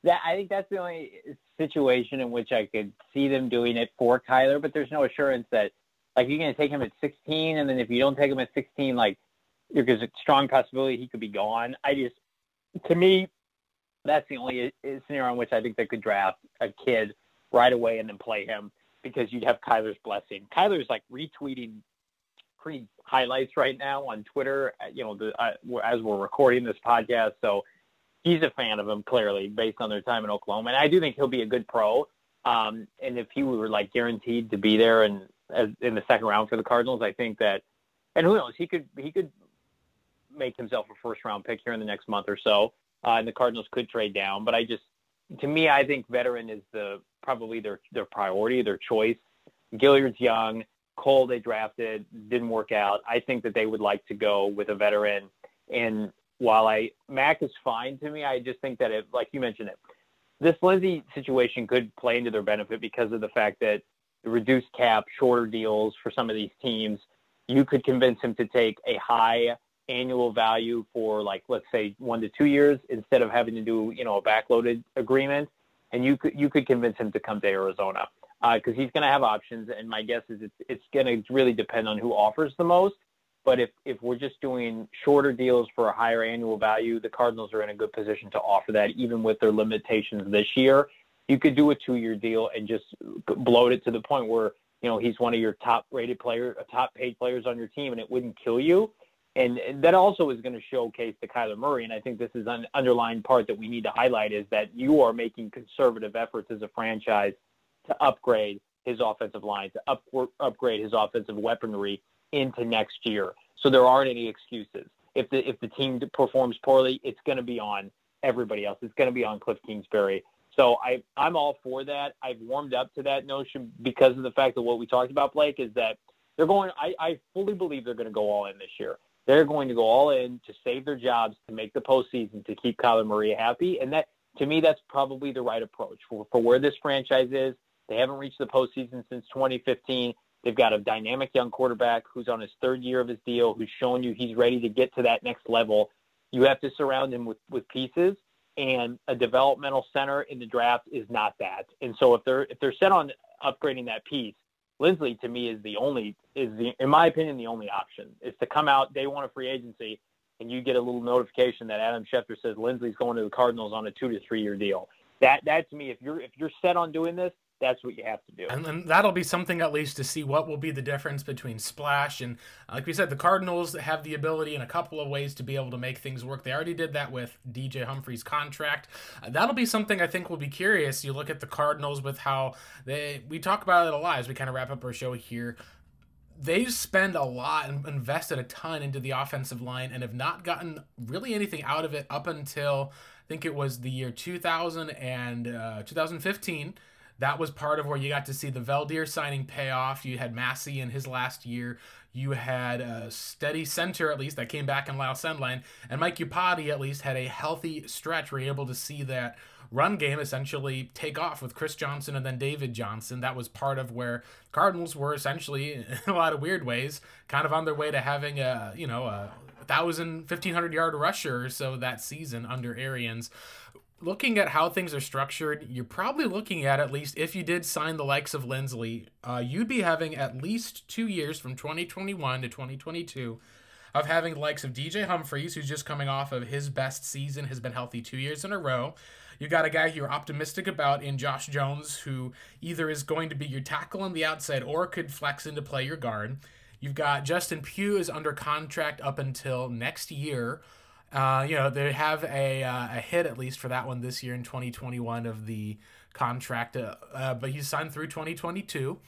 that I think that's the only situation in which I could see them doing it for Kyler. But there's no assurance that like you're going to take him at 16, and then if you don't take him at 16, like there's a strong possibility he could be gone. I just, to me, that's the only uh, scenario in which I think they could draft a kid right away and then play him because you'd have Kyler's blessing. Kyler's like retweeting pretty highlights right now on Twitter. Uh, you know, the, uh, as we're recording this podcast, so he's a fan of him clearly based on their time in Oklahoma, and I do think he'll be a good pro. Um, and if he were like guaranteed to be there and in the second round for the Cardinals, I think that, and who knows, he could he could make himself a first round pick here in the next month or so, uh, and the Cardinals could trade down. But I just, to me, I think veteran is the probably their their priority, their choice. Gaillard's young. Cole they drafted didn't work out. I think that they would like to go with a veteran. And while I Mack is fine to me, I just think that it, like you mentioned it, this Linsley situation could play into their benefit because of the fact that the reduced cap, shorter deals for some of these teams, you could convince him to take a high annual value for like let's say one to two years instead of having to do you know a backloaded agreement, and you could you could convince him to come to Arizona because uh, he's going to have options. And my guess is it's it's going to really depend on who offers the most. But if if we're just doing shorter deals for a higher annual value, the Cardinals are in a good position to offer that, even with their limitations this year. You could do a two-year deal and just bloat it to the point where you know he's one of your top-rated player, top paid players on your team, and it wouldn't kill you. And that also is going to showcase the Kyler Murray. And I think this is an underlying part that we need to highlight is that you are making conservative efforts as a franchise to upgrade his offensive line, to up, upgrade his offensive weaponry into next year. So there aren't any excuses. If the if the team performs poorly, it's going to be on everybody else. It's going to be on Cliff Kingsbury. So I I'm all for that. I've warmed up to that notion because of the fact that what we talked about, Blake, is that they're going. I, I fully believe they're going to go all in this year. They're going to go all in to save their jobs, to make the postseason, to keep Kyler Murray happy, and that to me that's probably the right approach for for where this franchise is. They haven't reached the postseason since 2015. They've got a dynamic young quarterback who's on his third year of his deal, who's shown you he's ready to get to that next level. You have to surround him with, with pieces, and a developmental center in the draft is not that. And so if they're if they're set on upgrading that piece, Linsley to me is the only is the in my opinion the only option is to come out day one of free agency and you get a little notification that Adam Schefter says Linsley's going to the Cardinals on a two to three year deal. That that to me, if you're if you're set on doing this, that's what you have to do. And, that'll be something at least to see what will be the difference between Splash and, like we said, the Cardinals have the ability in a couple of ways to be able to make things work. They already did that with DJ Humphrey's contract. Uh, that'll be something I think will be curious. You look at the Cardinals with how they, we talk about it a lot as we kind of wrap up our show here. They spend a lot and invested a ton into the offensive line and have not gotten really anything out of it up until I think it was the year 2000 and uh, 2015 that was part of where you got to see the Veldheer signing pay off. You had Massey in his last year. You had a steady center, at least, that came back in Lyle Sendlein. And Mike Iupati, at least, had a healthy stretch where you're able to see that run game essentially take off with Chris Johnson and then David Johnson. That was part of where Cardinals were essentially, in a lot of weird ways, kind of on their way to having a, you know, a thousand, fifteen hundred yard rusher or so that season under Arians looking at how things are structured, you're probably looking at at least if you did sign the likes of Linsley, uh, you'd be having at least two years from 2021 to 2022 of having the likes of DJ Humphries, who's just coming off of his best season, has been healthy two years in a row. You got a guy you're optimistic about in Josh Jones, who either is going to be your tackle on the outside or could flex into play your guard. You've got Justin Pugh is under contract up until next year uh, you know, they have a, uh, a hit at least for that one this year in 2021 of the contract, uh, uh, but he's signed through 2022.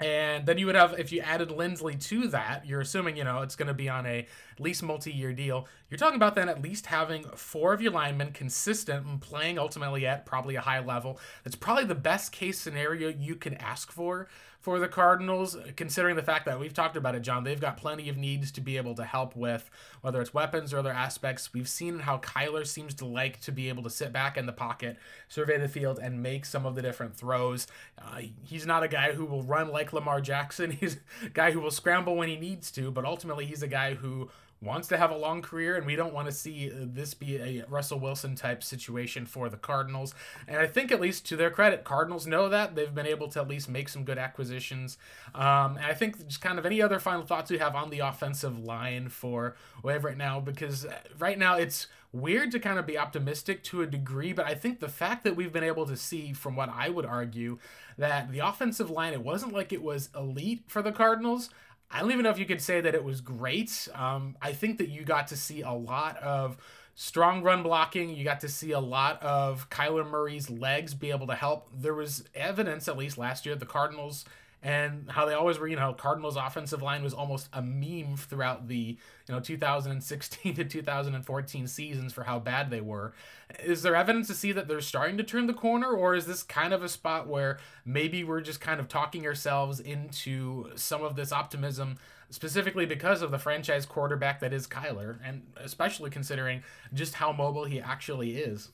And then you would have, if you added Linsley to that, you're assuming, you know, it's going to be on a at least multi year deal. You're talking about then at least having four of your linemen consistent and playing ultimately at probably a high level. That's probably the best case scenario you can ask for for the Cardinals, considering the fact that we've talked about it, John. They've got plenty of needs to be able to help with, whether it's weapons or other aspects. We've seen how Kyler seems to like to be able to sit back in the pocket, survey the field, and make some of the different throws. Uh, he's not a guy who will run like Lamar Jackson. He's a guy who will scramble when he needs to, but ultimately, he's a guy who wants to have a long career, and we don't want to see this be a Russell Wilson type situation for the Cardinals. And I think, at least to their credit, Cardinals know that they've been able to at least make some good acquisitions. Um, and I think just kind of any other final thoughts you have on the offensive line for Wave right now, because right now it's weird to kind of be optimistic to a degree, but I think the fact that we've been able to see, from what I would argue, that the offensive line, it wasn't like it was elite for the Cardinals. I don't even know if you could say that it was great. Um, I think that you got to see a lot of strong run blocking. You got to see a lot of Kyler Murray's legs be able to help. There was evidence, at least last year, the Cardinals and how they always were, you know, Cardinals offensive line was almost a meme throughout the, you know, 2016 to 2014 seasons for how bad they were. Is there evidence to see that they're starting to turn the corner or is this kind of a spot where maybe we're just kind of talking ourselves into some of this optimism specifically because of the franchise quarterback that is Kyler and especially considering just how mobile he actually is?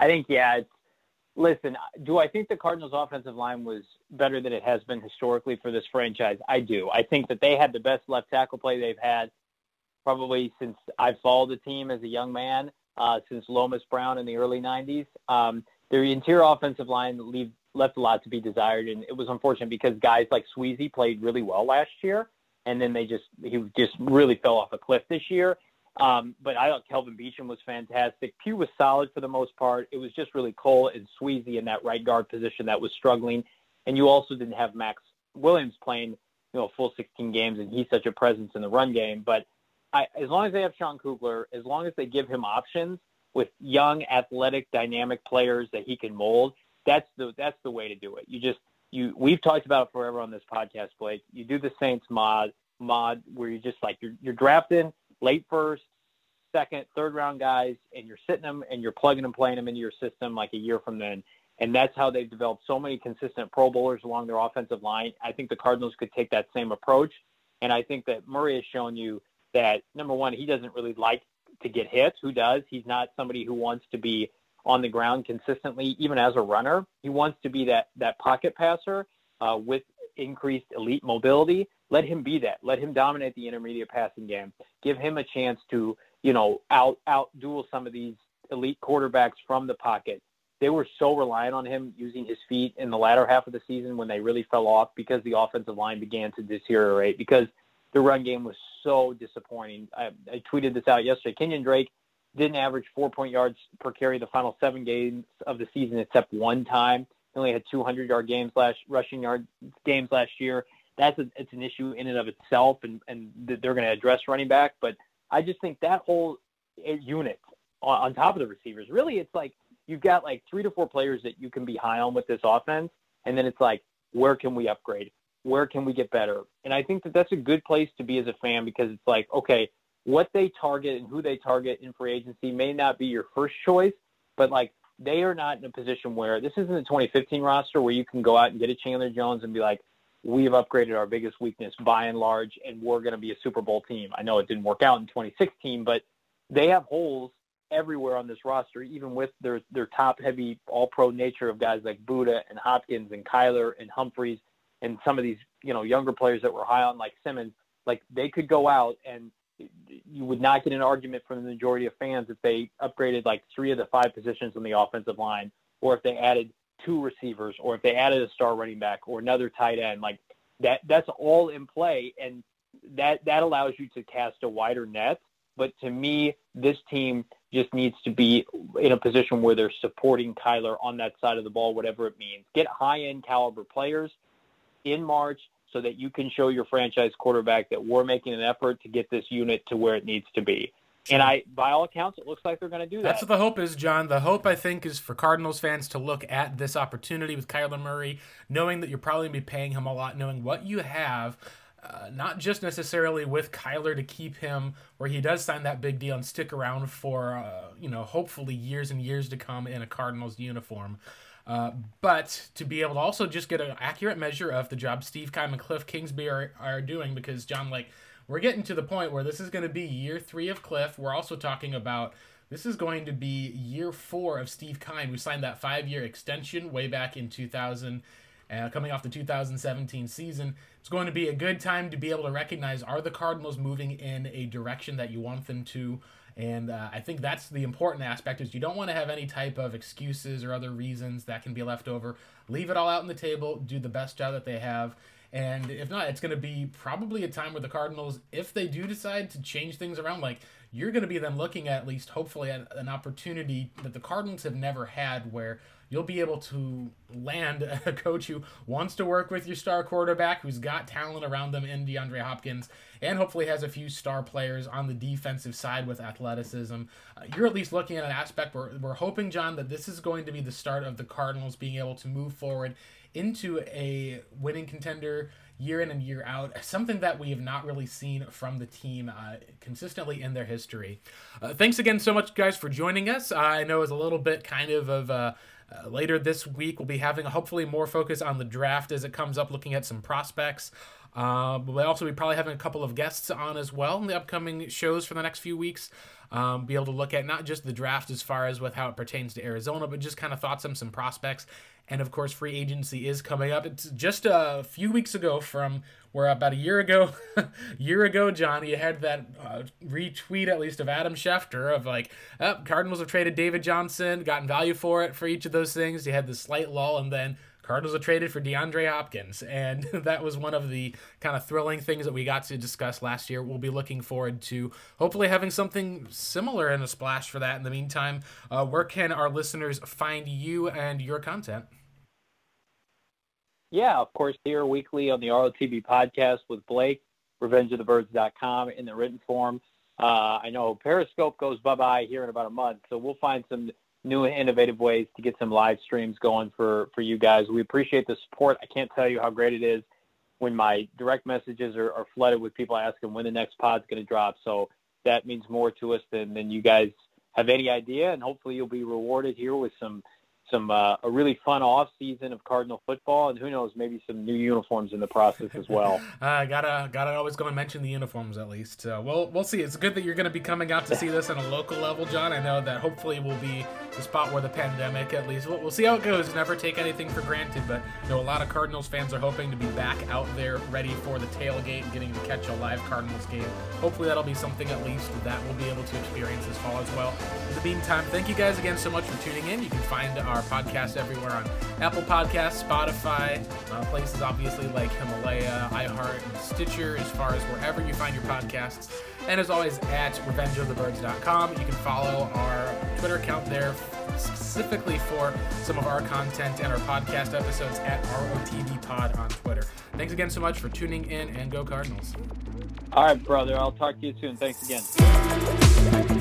I think yeah, it's Listen, do I think the Cardinals' offensive line was better than it has been historically for this franchise? I do. I think that they had the best left tackle play they've had probably since I've followed the team as a young man, uh, since Lomas Brown in the early 90s. Um, their interior offensive line leave, left a lot to be desired, and it was unfortunate because guys like Sweezy played really well last year, and then they just he just really fell off a cliff this year. Um, but I thought Kelvin Beachum was fantastic. Pugh was solid for the most part. It was just really Cole and Sweezy in that right guard position that was struggling. And you also didn't have Max Williams playing, you know, full 16 games, and he's such a presence in the run game. But I, as long as they have Sean Kugler, as long as they give him options with young, athletic, dynamic players that he can mold, that's the that's the way to do it. You just you we've talked about it forever on this podcast, Blake. You do the Saints mod mod where you just like you're you're drafting late first, second, third round guys, and you're sitting them and you're plugging and playing them into your system like a year from then. And that's how they've developed so many consistent Pro Bowlers along their offensive line. I think the Cardinals could take that same approach. And I think that Murray has shown you that, number one, he doesn't really like to get hits. Who does? He's not somebody who wants to be on the ground consistently, even as a runner. He wants to be that, that pocket passer uh, with increased elite mobility. Let him be that. Let him dominate the intermediate passing game. Give him a chance to, you know, out out duel some of these elite quarterbacks from the pocket. they were so reliant on him using his feet in the latter half of the season when they really fell off because the offensive line began to deteriorate because the run game was so disappointing. I, I tweeted this out yesterday. Kenyon Drake didn't average four point yards per carry the final seven games of the season except one time. He only had 200 yard games last rushing yard games last year. That's a, it's an issue in and of itself, and and they're going to address running back. But I just think that whole eh, unit on, on top of the receivers, really, it's like you've got like three to four players that you can be high on with this offense, and then it's like where can we upgrade? Where can we get better? And I think that that's a good place to be as a fan because it's like okay, what they target and who they target in free agency may not be your first choice, but like they are not in a position where this isn't a 2015 roster where you can go out and get a Chandler Jones and be like, we've upgraded our biggest weakness by and large, and we're going to be a Super Bowl team. I know it didn't work out in 2016, but they have holes everywhere on this roster, even with their their top heavy all pro nature of guys like Budda and Hopkins and Kyler and Humphries and some of these you know younger players that were high on like Simmons. Like they could go out and you would not get an argument from the majority of fans if they upgraded like three of the five positions on the offensive line, or if they added two receivers, or if they added a star running back or another tight end. Like that, that's all in play, and that that allows you to cast a wider net. But to me, this team just needs to be in a position where they're supporting Kyler on that side of the ball, whatever it means. Get high end caliber players in March so that you can show your franchise quarterback that we're making an effort to get this unit to where it needs to be. And I, by all accounts, it looks like they're going to do that. That's what the hope is, John. The hope, I think, is for Cardinals fans to look at this opportunity with Kyler Murray, knowing that you're probably going to be paying him a lot, knowing what you have, uh, not just necessarily with Kyler to keep him where he does sign that big deal and stick around for, uh, you know, hopefully years and years to come in a Cardinals uniform. Uh, but to be able to also just get an accurate measure of the job Steve Keim and Cliff Kingsbury are, are doing, because John, like, we're getting to the point where this is going to be year three of Cliff. We're also talking about this is going to be year four of Steve Keim, who signed that five year extension way back in 2000, uh, coming off the 2017 season. It's going to be a good time to be able to recognize are the Cardinals moving in a direction that you want them to? And uh, I think that's the important aspect is you don't want to have any type of excuses or other reasons that can be left over. Leave it all out on the table, do the best job that they have. And if not, it's going to be probably a time where the Cardinals, if they do decide to change things around, like you're going to be then looking at least hopefully at an opportunity that the Cardinals have never had where you'll be able to land a coach who wants to work with your star quarterback, who's got talent around them in DeAndre Hopkins, and hopefully has a few star players on the defensive side with athleticism. Uh, you're at least looking at an aspect where we're hoping, John, that this is going to be the start of the Cardinals being able to move forward into a winning contender year in and year out, something that we have not really seen from the team uh, consistently in their history. Uh, thanks again so much, guys, for joining us. I know it's a little bit kind of of uh, later this week, we'll be having hopefully more focus on the draft as it comes up, looking at some prospects. Uh, we'll also be probably having a couple of guests on as well in the upcoming shows for the next few weeks. Um, be able to look at not just the draft as far as with how it pertains to Arizona, but just kind of thoughts on some prospects. And of course, free agency is coming up. It's just a few weeks ago from where about a year ago, year ago, Johnny you had that uh, retweet at least of Adam Schefter of like, oh, Cardinals have traded David Johnson, gotten value for it for each of those things. He had this slight lull, and then Cardinals have traded for DeAndre Hopkins, and that was one of the kind of thrilling things that we got to discuss last year. We'll be looking forward to hopefully having something similar in a splash for that. In the meantime, uh, where can our listeners find you and your content? Yeah, of course, here weekly on the ROTB podcast with Blake, RevengeOfTheBirds.com in the written form. Uh, I know Periscope goes bye bye here in about a month, so we'll find some new and innovative ways to get some live streams going for for you guys. We appreciate the support. I can't tell you how great it is when my direct messages are, are flooded with people asking when the next pod's going to drop. So that means more to us than than you guys have any idea, and hopefully you'll be rewarded here with some some uh, a really fun off season of Cardinal football, and who knows, maybe some new uniforms in the process as well. uh, gotta gotta always go and mention the uniforms at least. Uh, we'll we'll see. It's good that you're going to be coming out to see this on a local level, John. I know that hopefully we'll be the spot where the pandemic, at least, we'll, we'll see how it goes. Never take anything for granted, but you know, a lot of Cardinals fans are hoping to be back out there ready for the tailgate and getting to catch a live Cardinals game. Hopefully, that'll be something at least that we'll be able to experience this fall as well. In the meantime, thank you guys again so much for tuning in. You can find our podcast everywhere on Apple Podcasts, Spotify, uh, places obviously like Himalaya, iHeart, and Stitcher, as far as wherever you find your podcasts. And as always, at revengeofthebirds.com. You can follow our Twitter account there specifically for some of our content and our podcast episodes at ROTB Pod on Twitter. Thanks again so much for tuning in and go Cardinals. All right, brother. I'll talk to you soon. Thanks again.